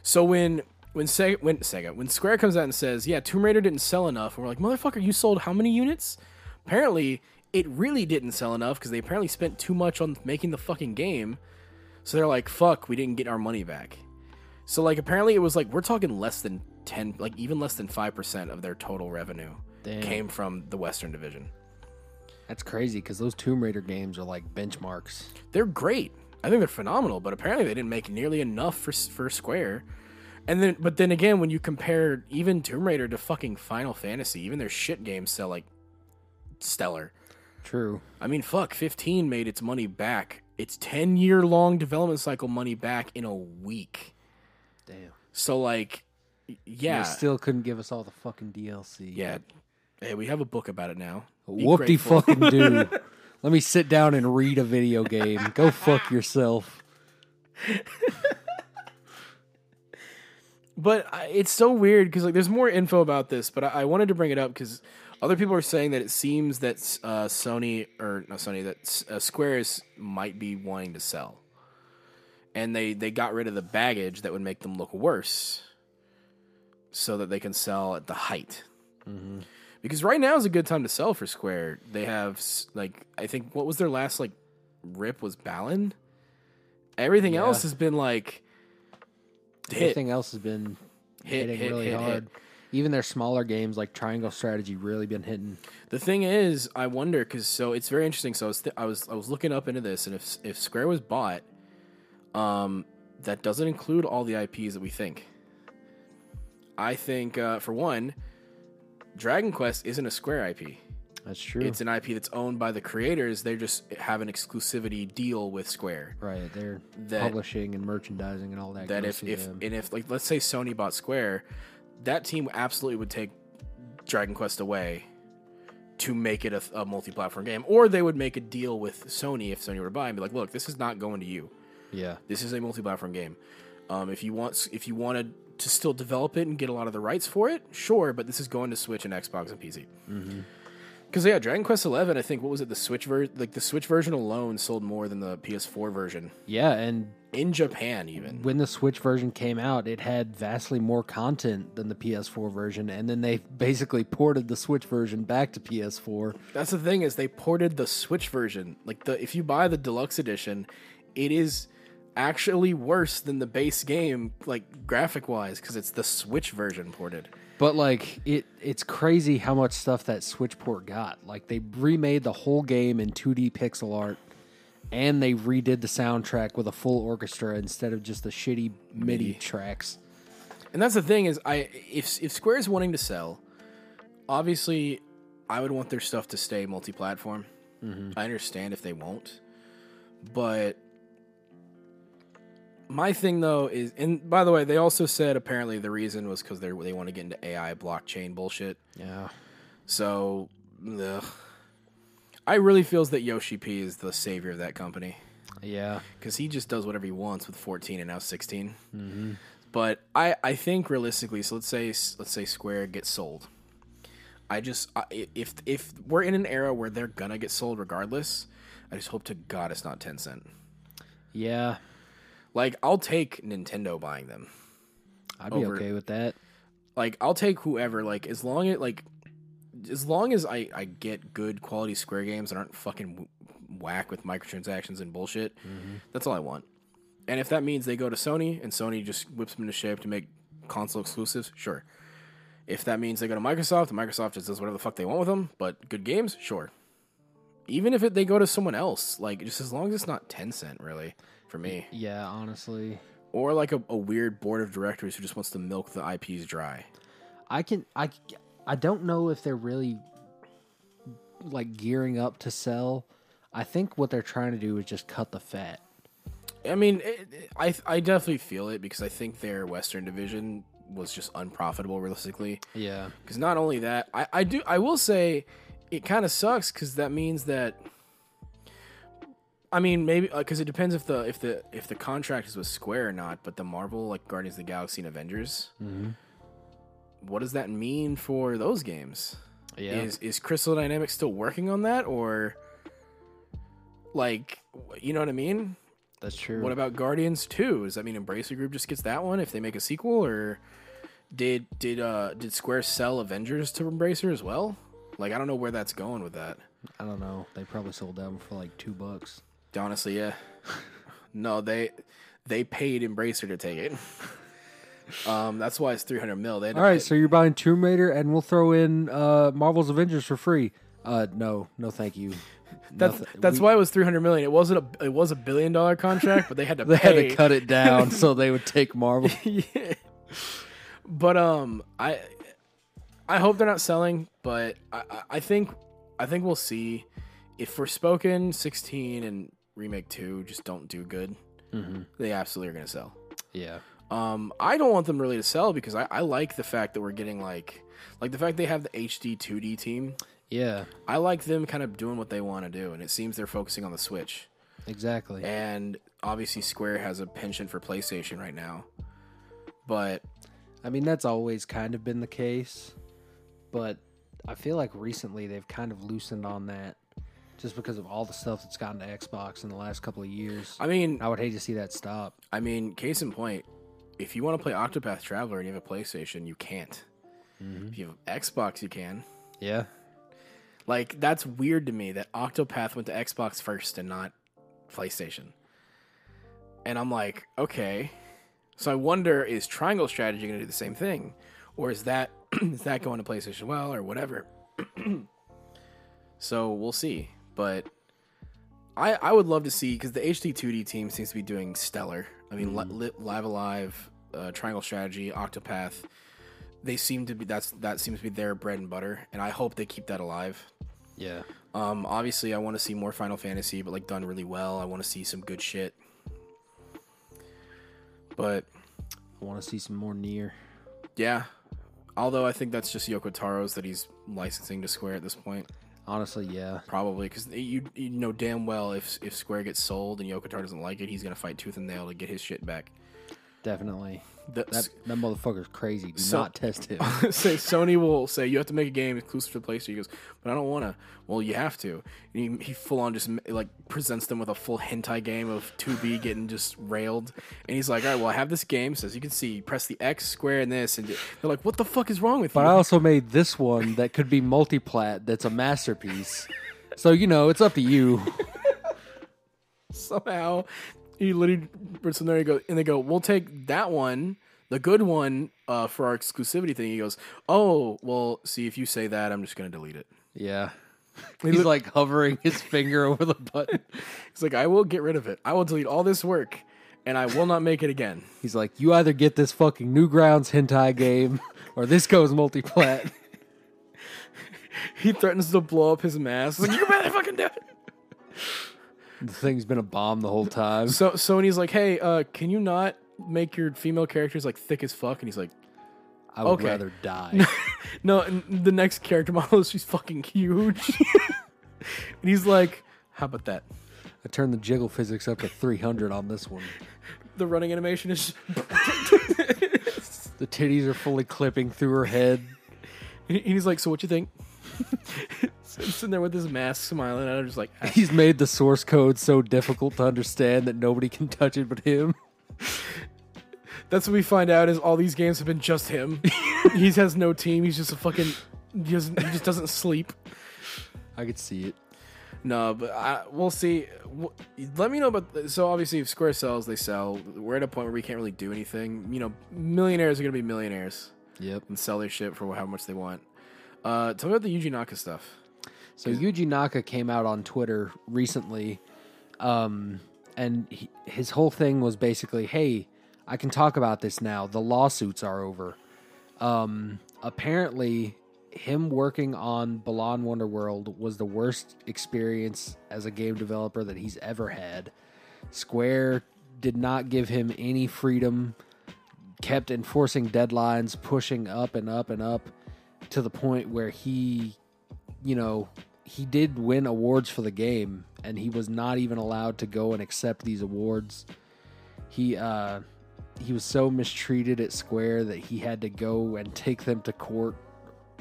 So when when Sega when Sega when Square comes out and says, "Yeah, Tomb Raider didn't sell enough," and we're like, "Motherfucker, you sold how many units?" Apparently, it really didn't sell enough because they apparently spent too much on making the fucking game. So they're like, "Fuck, we didn't get our money back." So like apparently it was like we're talking less than 10 like even less than 5% of their total revenue Damn. came from the Western Division. That's crazy because those Tomb Raider games are like benchmarks. They're great. I think they're phenomenal, but apparently they didn't make nearly enough for for Square. And then but then again when you compare even Tomb Raider to fucking Final Fantasy, even their shit games sell like stellar. True. I mean, fuck, 15 made its money back. Its 10 year long development cycle money back in a week. Damn. So like yeah. They still couldn't give us all the fucking DLC. yeah. Hey, we have a book about it now. Whoop de fucking do. Let me sit down and read a video game. Go fuck yourself. But I, it's so weird because like there's more info about this, but I, I wanted to bring it up because other people are saying that it seems that uh, Sony or not Sony that uh, Squares might be wanting to sell, and they they got rid of the baggage that would make them look worse, so that they can sell at the height. Because right now is a good time to sell for Square. They have like I think what was their last like rip was Balan. Everything Yeah. else has been like hit. Everything else has been Hit, hitting hit, really hit, hit. Even their smaller games like Triangle Strategy really been hitting. The thing is, I wonder because so it's very interesting. So I was, th- I was I was looking up into this, and if if Square was bought, um, that doesn't include all the IPs that we think. I think uh, for one, Dragon Quest isn't a Square IP. That's true. It's an IP that's owned by the creators. They just have an exclusivity deal with Square. right. They're That- publishing and merchandising and all that. That if if them. and if like let's say Sony bought Square, that team absolutely would take Dragon Quest away to make it a, a multi-platform game, or they would make a deal with Sony if Sony were to buy and be like, look, this is not going to you. yeah, This is a multi-platform game. Um, if you want, if you wanted to still develop it and get a lot of the rights for it, sure, but this is going to Switch and Xbox and PC. Because yeah, Dragon Quest Eleven, I think what was it? The Switch ver- like the Switch version alone sold more than the PS4 version yeah, and in Japan, even. when the Switch version came out, it had vastly more content than the PS4 version, and then they basically ported the Switch version back to PS4. That's the thing is they ported the Switch version. Like the if you buy the deluxe edition, it is actually worse than the base game, like graphic wise, because it's the Switch version ported. But like it, it's crazy how much stuff that Switch port got. Like they remade the whole game in 2D pixel art, and they redid the soundtrack with a full orchestra instead of just the shitty MIDI tracks. And that's the thing is I if if Square's wanting to sell, obviously I would want their stuff to stay multi-platform. Mm-hmm. I understand if they won't. But my thing though is and by the way, they also said apparently the reason was cuz they they want to get into AI blockchain bullshit. Yeah, So, ugh. I really feels that Yoshi P is the savior of that company yeah, because he just does whatever he wants with 14 and now 16. Mm-hmm. But I, I think realistically, so let's say let's say Square gets sold. I just I, if if we're in an era where they're gonna get sold regardless, I just hope to God it's not Tencent. yeah. Like I'll take Nintendo buying them. I'd be Over- okay with that. Like I'll take whoever. Like as long as like as long as I I get good quality Square games that aren't fucking whack with microtransactions and bullshit. Mm-hmm. That's all I want. And if that means they go to Sony and Sony just whips them into shape to make console exclusives, sure. If that means they go to Microsoft and Microsoft just does whatever the fuck they want with them, but good games, sure. Even if it, they go to someone else, like just as long as it's not Tencent, really, for me, Yeah, honestly, or like a, a weird board of directors who just wants to milk the IPs dry. I can I I don't know if they're really like gearing up to sell. I think what they're trying to do is just cut the fat. I mean, it, it- I I definitely feel it because I think their Western division was just unprofitable realistically. Yeah. Because not only that, I, I do I will say it kind of sucks because that means that. I mean, maybe because it depends if the if the if the contract is with Square or not. But the Marvel, like Guardians of the Galaxy and Avengers, what does that mean for those games? Yeah. Is is Crystal Dynamics still working on that, or like, you know what I mean? That's true. What about Guardians 2? Does that mean Embracer Group just gets that one if they make a sequel or did did uh did Square sell Avengers to Embracer as well? Like I don't know where that's going with that. I don't know. They probably sold that one for like two bucks. Honestly, yeah. no, they they paid Embracer to take it. um that's why it's 300 mil. They had All right, pay- so you're buying Tomb Raider, and we'll throw in uh, Marvel's Avengers for free. Uh, no, no, thank you. that's Nothing- that's we- why it was 300 million. It wasn't a it was a billion dollar contract, but they had to they had to cut it down so they would take Marvel. yeah. But um, I I hope they're not selling, but I, I- I think I think we'll see if Forspoken 16 and remake two just don't do good. They absolutely are gonna sell. yeah, Um, I don't want them really to sell because I, I like the fact that we're getting like like the fact they have the HD 2D team. yeah, I like them kind of doing what they want to do, and it seems they're focusing on the Switch. exactly. And obviously, Square has a penchant for PlayStation right now, but I mean, that's always kind of been the case, but I feel like recently they've kind of loosened on that just because of all the stuff that's gotten to Xbox in the last couple of years. I mean, I would hate to see that stop. I mean, case in point, if you want to play Octopath Traveler and you have a PlayStation, you can't. Mm-hmm. If you have Xbox, you can. Yeah, Like that's weird to me that Octopath went to Xbox first and not PlayStation. And I'm like, okay. So I wonder is Triangle Strategy going to do the same thing, or is that is that going to PlayStation well or whatever? so we'll see. But I I would love to see because the HD 2D team seems to be doing stellar. I mean, Li- Li- Live A Live, uh, Triangle Strategy, Octopath. They seem to be that's that seems to be their bread and butter, and I hope they keep that alive. Yeah. Um, obviously, I want to see more Final Fantasy, but like done really well. I want to see some good shit. But I want to see some more NieR. yeah, although I think that's just Yoko Taro's that he's licensing to Square at this point, Honestly, yeah. probably because you you know damn well if if Square gets sold and Yoko Taro doesn't like it, he's gonna fight tooth and nail to get his shit back. Definitely. That, That that motherfucker's crazy. Do So- not test him. say Sony will say you have to make a game exclusive to PlayStation. He goes, but I don't want to. Well, you have to. And he, he full on just like presents them with a full hentai game of 2B getting just railed. And he's like, all right, well, I have this game. So you can see, press the X, square, and this. And they're like, what the fuck is wrong with But you? I also made this one that could be multiplat that's a masterpiece. So, you know, it's up to you. Somehow, he literally puts in there. He goes, and they go, we'll take that one. The good one uh, for our exclusivity thing. He goes, "Oh, well, see if you say that, I'm just gonna delete it." Yeah. He's like hovering his finger over the button. He's like, "I will get rid of it. I will delete all this work, and I will not make it again." He's like, you either get this fucking Newgrounds hentai game or this goes multiplat. He threatens to blow up his mask. He's like, you better fucking do it. The thing's been a bomb the whole time. So Sony's like, hey, uh, can you not make your female characters like thick as fuck? And he's like, I would Okay. rather die. no. And the next character model is she's fucking huge. and he's like, how about that? I turned the jiggle physics up to 300 on this one. The running animation is. The titties are fully clipping through her head. and he's like, so what you think? Sitting there with his mask, smiling, and I'm just like, "Ah." He's made the source code so difficult to understand that nobody can touch it but him. That's what we find out is all these games have been just him. he has no team. He's just a fucking. He, doesn't, he just doesn't sleep. I could see it. No, but I, we'll see. Let me know about. So obviously, if Square sells, they sell. We're at a point where we can't really do anything. You know, millionaires are gonna be millionaires Yep. and sell their shit for how much they want. Uh, tell me about the Yuji Naka stuff. So Yuji Naka came out on Twitter recently, um, and he, his whole thing was basically, "Hey, I can talk about this now. The lawsuits are over." Um, apparently, him working on Balan Wonderworld was the worst experience as a game developer that he's ever had. Square did not give him any freedom, kept enforcing deadlines, pushing up and up and up to the point where he you know, he did win awards for the game, and he was not even allowed to go and accept these awards. He uh, he was so mistreated at Square that he had to go and take them to court,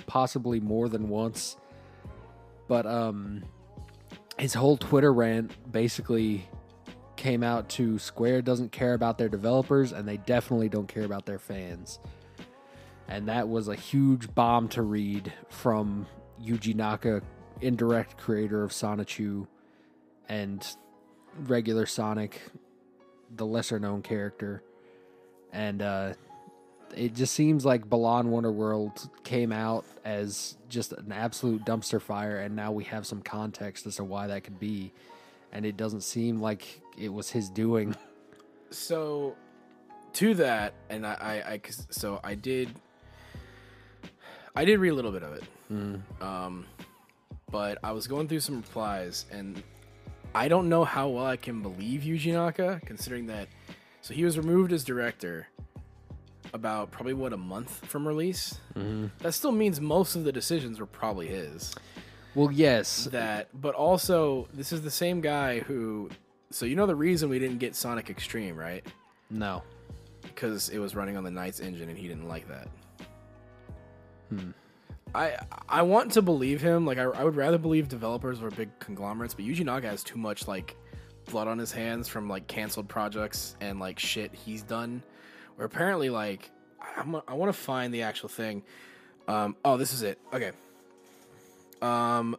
possibly more than once. But um, his whole Twitter rant basically came out to Square doesn't care about their developers, and they definitely don't care about their fans. And that was a huge bomb to read from Yuji Naka, indirect creator of Sonichu and regular Sonic, the lesser known character. And uh, it just seems like Balan Wonderworld came out as just an absolute dumpster fire, and now we have some context as to why that could be. And it doesn't seem like it was his doing. So, to that, and I, I, I so I did, I did read a little bit of it. Um, but I was going through some replies, and I don't know how well I can believe Yuji Naka, considering that. So he was removed as director about probably what a month from release. That still means most of the decisions were probably his. Well, yes. That, but also this is the same guy who. So you know the reason we didn't get Sonic X-treme, right? No. because it was running on the NiGHTS engine and he didn't like that. I I want to believe him. Like I, I would rather believe developers were big conglomerates, but Yuji Naka has too much like blood on his hands from like canceled projects and like shit he's done. Where apparently like I'm, I want to find the actual thing. Um, oh, this is it. Okay. Um.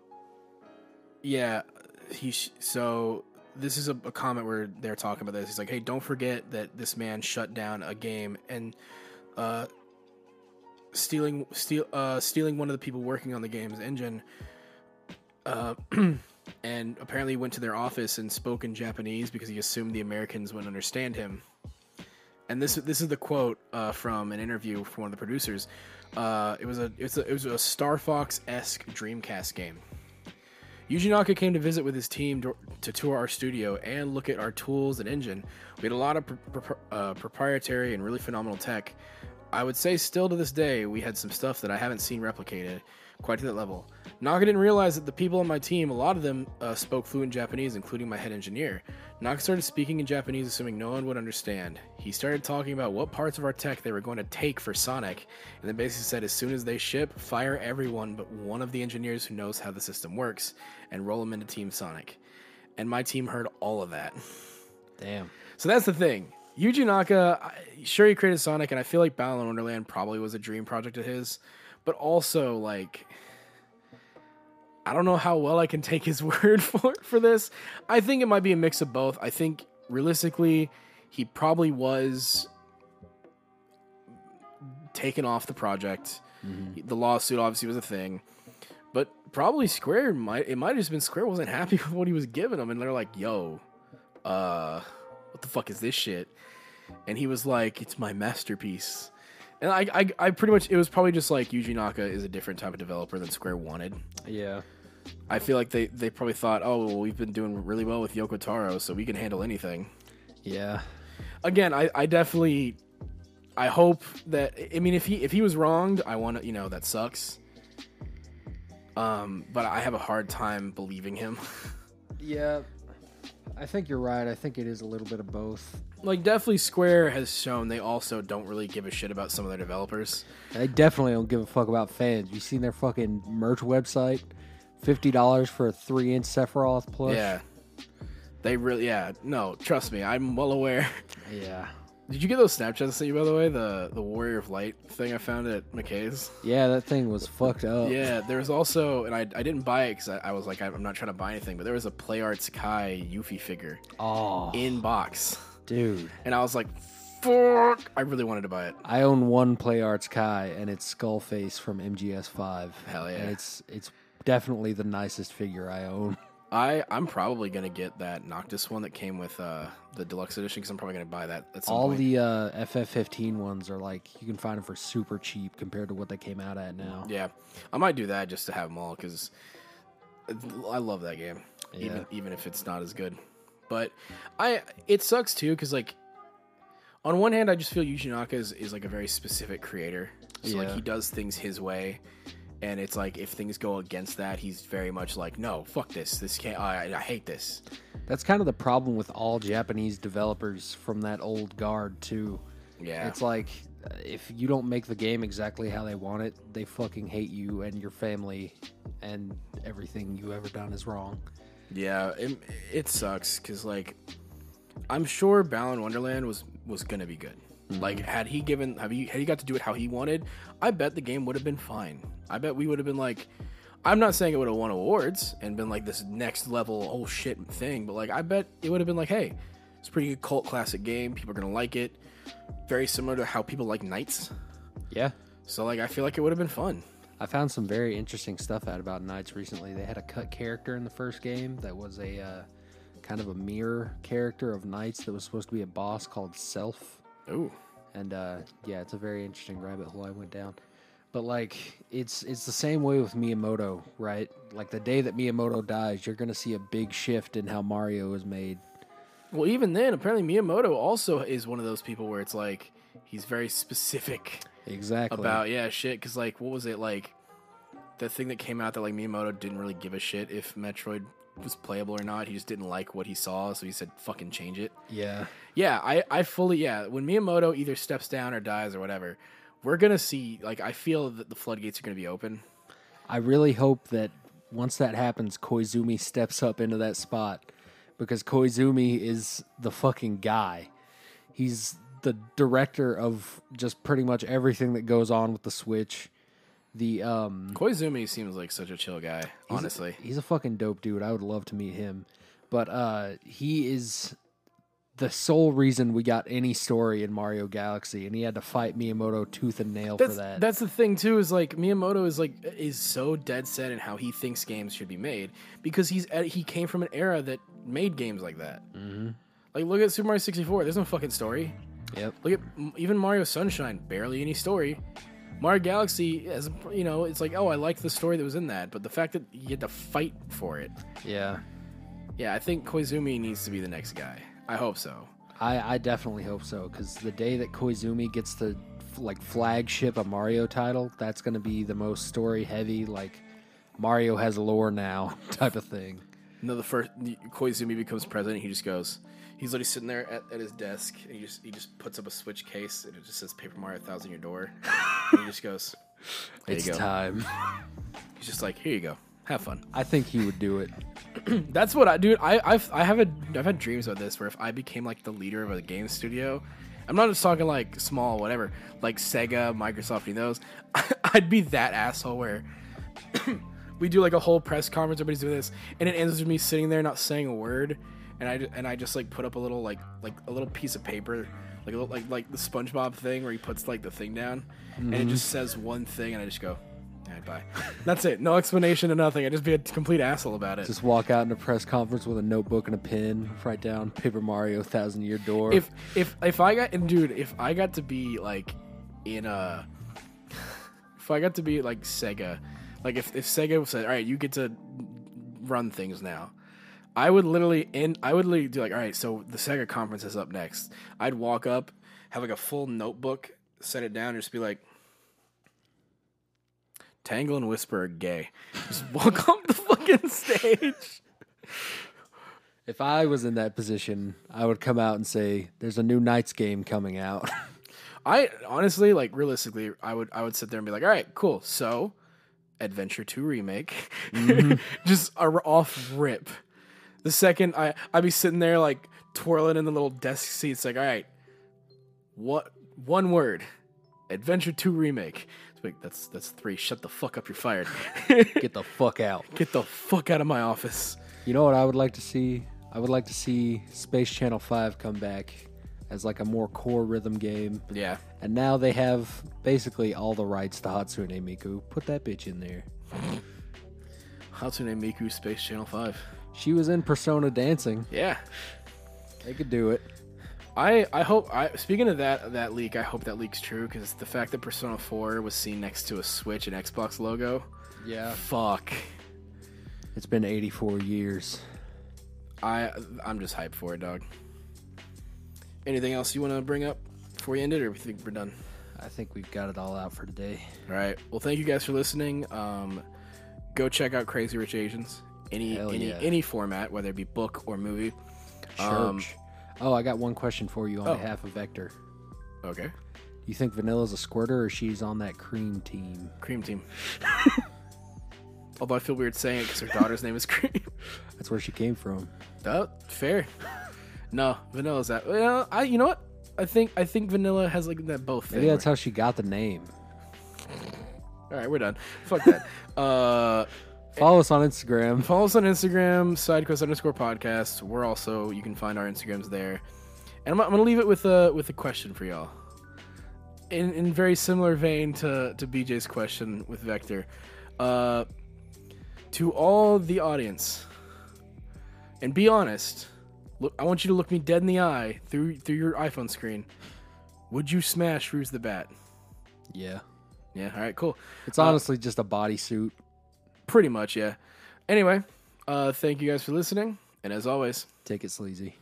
Yeah, he. Sh- so this is a, a comment where they're talking about this. He's like, "Hey, don't forget that this man shut down a game and uh, stealing steal uh, stealing one of the people working on the game's engine." Uh, and apparently went to their office and spoke in Japanese because he assumed the Americans wouldn't understand him. And this this is the quote uh, from an interview from one of the producers. Uh, it was a it's a, it was a Star Fox esque Dreamcast game. Yuji Naka came to visit with his team to, to tour our studio and look at our tools and engine. We had a lot of pr- pr- uh, proprietary and really phenomenal tech. I would say, still to this day, we had some stuff that I haven't seen replicated quite to that level. Naka didn't realize that the people on my team, a lot of them uh, spoke fluent Japanese, including my head engineer. Naka started speaking in Japanese, assuming no one would understand. He started talking about what parts of our tech they were going to take for Sonic, and then basically said as soon as they ship, fire everyone but one of the engineers who knows how the system works, and roll them into Team Sonic. And my team heard all of that. Damn. So that's the thing. Yuji Naka, sure he created Sonic, and I feel like Balan Wonderland probably was a dream project of his, but also like I don't know how well I can take his word for for this. I think it might be a mix of both. I think realistically, he probably was taken off the project. The lawsuit obviously was a thing, but probably Square might it might have just been Square wasn't happy with what he was giving them, and they're like, "Yo, uh, the fuck is this shit?" And he was like, "It's my masterpiece." And I, I, I pretty much it was probably just like Yuji Naka is a different type of developer than Square wanted. Yeah. I feel like they, they probably thought, oh, well, we've been doing really well with Yoko Taro, so we can handle anything. Yeah. Again, I, I definitely, I hope that I mean, if he if he was wronged, I want to, you know, that sucks. Um, but I have a hard time believing him. Yeah. I think you're right. I think it is a little bit of both. like, definitely Square has shown they also don't really give a shit about some of their developers. They definitely don't give a fuck about fans. You seen their fucking merch website? Fifty dollars for a three-inch Sephiroth plush. Yeah, they really, yeah, no, trust me, I'm well aware. Yeah. Did you get those Snapchats I sent you by the way? The the Warrior of Light thing I found at McKay's. Yeah, that thing was fucked up. Yeah, there was also, and I, I didn't buy it because I, I was like, I'm not trying to buy anything, but there was a Play Arts Kai Yuffie figure Oh, in box, dude. and I was like, fuck, I really wanted to buy it. I own one Play Arts Kai, and it's Skullface from MGS5. Hell yeah. And it's it's definitely the nicest figure I own. I I'm probably gonna get that Noctis one that came with uh the deluxe edition because I'm probably gonna buy that at All point. the uh, FF15 ones are like you can find them for super cheap compared to what they came out at now. yeah, I might do that just to have them all because I love that game, Yeah. even even if it's not as good. But I it sucks too because like on one hand I just feel Yuji Naka is, is like a very specific creator, so like he does things his way. And it's like if things go against that, he's very much like, no, fuck this. This can't. I, I hate this. That's kind of the problem with all Japanese developers from that old guard too. Yeah, It's like if you don't make the game exactly how they want it, they fucking hate you and your family, and everything you ever done is wrong. Yeah, it, it sucks because like I'm sure Balan Wonderland was was gonna be good. Like mm-hmm. had he given have he had he got to do it how he wanted, I bet the game would have been fine. I bet we would have been like I'm not saying it would have won awards and been like this next level oh shit thing, but like I bet it would have been like, hey, it's a pretty good cult classic game. People are gonna like it. Very similar to how people like NiGHTS. Yeah. So like I feel like it would have been fun. I found some very interesting stuff out about NiGHTS recently. They had a cut character in the first game that was a uh, kind of a mirror character of NiGHTS that was supposed to be a boss called Self. Ooh. And uh, yeah, it's a very interesting rabbit hole I went down. But like, it's it's the same way with Miyamoto, right? Like the day that Miyamoto dies, you're gonna see a big shift in how Mario is made. Well, even then, apparently Miyamoto also is one of those people where it's like he's very specific Exactly. about yeah shit. Because like, what was it like? The thing that came out that like Miyamoto didn't really give a shit if Metroid was playable or not. He just didn't like what he saw, so he said, "Fucking change it." yeah. Yeah, I I fully yeah. When Miyamoto either steps down or dies or whatever, we're gonna see. Like, I feel that the floodgates are gonna be open. I really hope that once that happens, Koizumi steps up into that spot because Koizumi is the fucking guy. He's the director of just pretty much everything that goes on with the Switch. The um Koizumi seems like such a chill guy, honestly. he's a fucking dope dude. I would love to meet him. But uh he is the sole reason we got any story in Mario Galaxy and he had to fight Miyamoto tooth and nail That's, for that. that's the thing too is like Miyamoto is like is so dead set in how he thinks games should be made because he's at, he came from an era that made games like that. Mm-hmm. Like look at Super Mario 64. There's no fucking story. yep. Look at even Mario Sunshine. Barely any story. Mario Galaxy, as you know, it's like, oh, I like the story that was in that, but the fact that you had to fight for it, Yeah. yeah, I think Koizumi needs to be the next guy. I hope so. I, I definitely hope so because the day that Koizumi gets the like flagship a Mario title, that's going to be the most story heavy. Like Mario has lore now type of thing. No, the first Koizumi becomes president, he just goes. He's literally sitting there at, at his desk, and he just he just puts up a switch case, and it just says "Paper Mario Thousand Year Door." and he just goes, "There it's go." time. He's just like, "Here you go, have fun." I think he would do it. That's what I do. I I've I have a I've had dreams about this where if I became like the leader of a game studio, I'm not just talking like small whatever like Sega, Microsoft, of those. I'd be that asshole where we do like a whole press conference, everybody's doing this, and it ends with me sitting there not saying a word, and I and I just like put up a little like like a little piece of paper. Like, like like the SpongeBob thing where he puts like the thing down, and it mm-hmm. just says one thing, and I just go, "All right, bye." That's it. No explanation or nothing. I'd just be a complete asshole about it. Just walk out in a press conference with a notebook and a pen, write down Paper Mario Thousand Year Door. if if if I got and dude, if I got to be like in a if I got to be like Sega, like if if Sega said, "All right, you get to run things now." I would literally end I would literally do like, "All right, so the Sega conference is up next." I'd walk up, have like a full notebook, set it down and just be like Tangle and Whisper are gay. Just walk off the fucking stage. if I was in that position, I would come out and say, "There's a new NiGHTS game coming out." I honestly, like, realistically, I would I would sit there and be like, all right, cool. So, Adventure Two remake, mm-hmm. just a, off rip. The second I I'd be sitting there like twirling in the little desk seats, like, all right, what one word, Adventure Two remake. It's like that's that's three. Shut the fuck up. You're fired. Get the fuck out. Get the fuck out of my office. You know what I would like to see? I would like to see Space Channel 5 come back as like a more core rhythm game. Yeah. And now they have basically all the rights to Hatsune Miku. Put that bitch in there. Hatsune Miku Space Channel Five. She was in Persona dancing. Yeah. They could do it. I, I hope I speaking of that that leak, I hope that leak's true because the fact that Persona 4 was seen next to a Switch and Xbox logo, Yeah. fuck. It's been 84 years. I I'm just hyped for it, dog. Anything else you want to bring up before we end it, or we think we're done? I think we've got it all out for today. All right. Well, thank you guys for listening. Um, go check out Crazy Rich Asians. Any Hell any yeah. any format, whether it be book or movie. Church. Um, oh, I got one question for you on Oh. behalf of Vector. Okay. You think Vanilla's a squirter or she's on that cream team? Cream Team. Although I feel weird saying it because her daughter's name is Cream. That's where she came from. Oh, fair. No, Vanilla's that. Well, I you know what? I think I think Vanilla has like that both thing. Maybe that's how she got the name. All right, we're done. Fuck that. uh, Follow us on Instagram. follow us on Instagram, sidequest underscore podcast. We're also you can find our Instagrams there. And I'm, I'm gonna leave it with a with a question for y'all. In in very similar vein to to BJ's question with Vector, uh, to all the audience, and be honest. Look, I want you to look me dead in the eye through through your iPhone screen. Would you smash Rouge the Bat? Yeah. Yeah. All right. Cool. It's honestly just a bodysuit. Pretty much. Yeah. Anyway, uh, thank you guys for listening, and as always. Take it sleazy.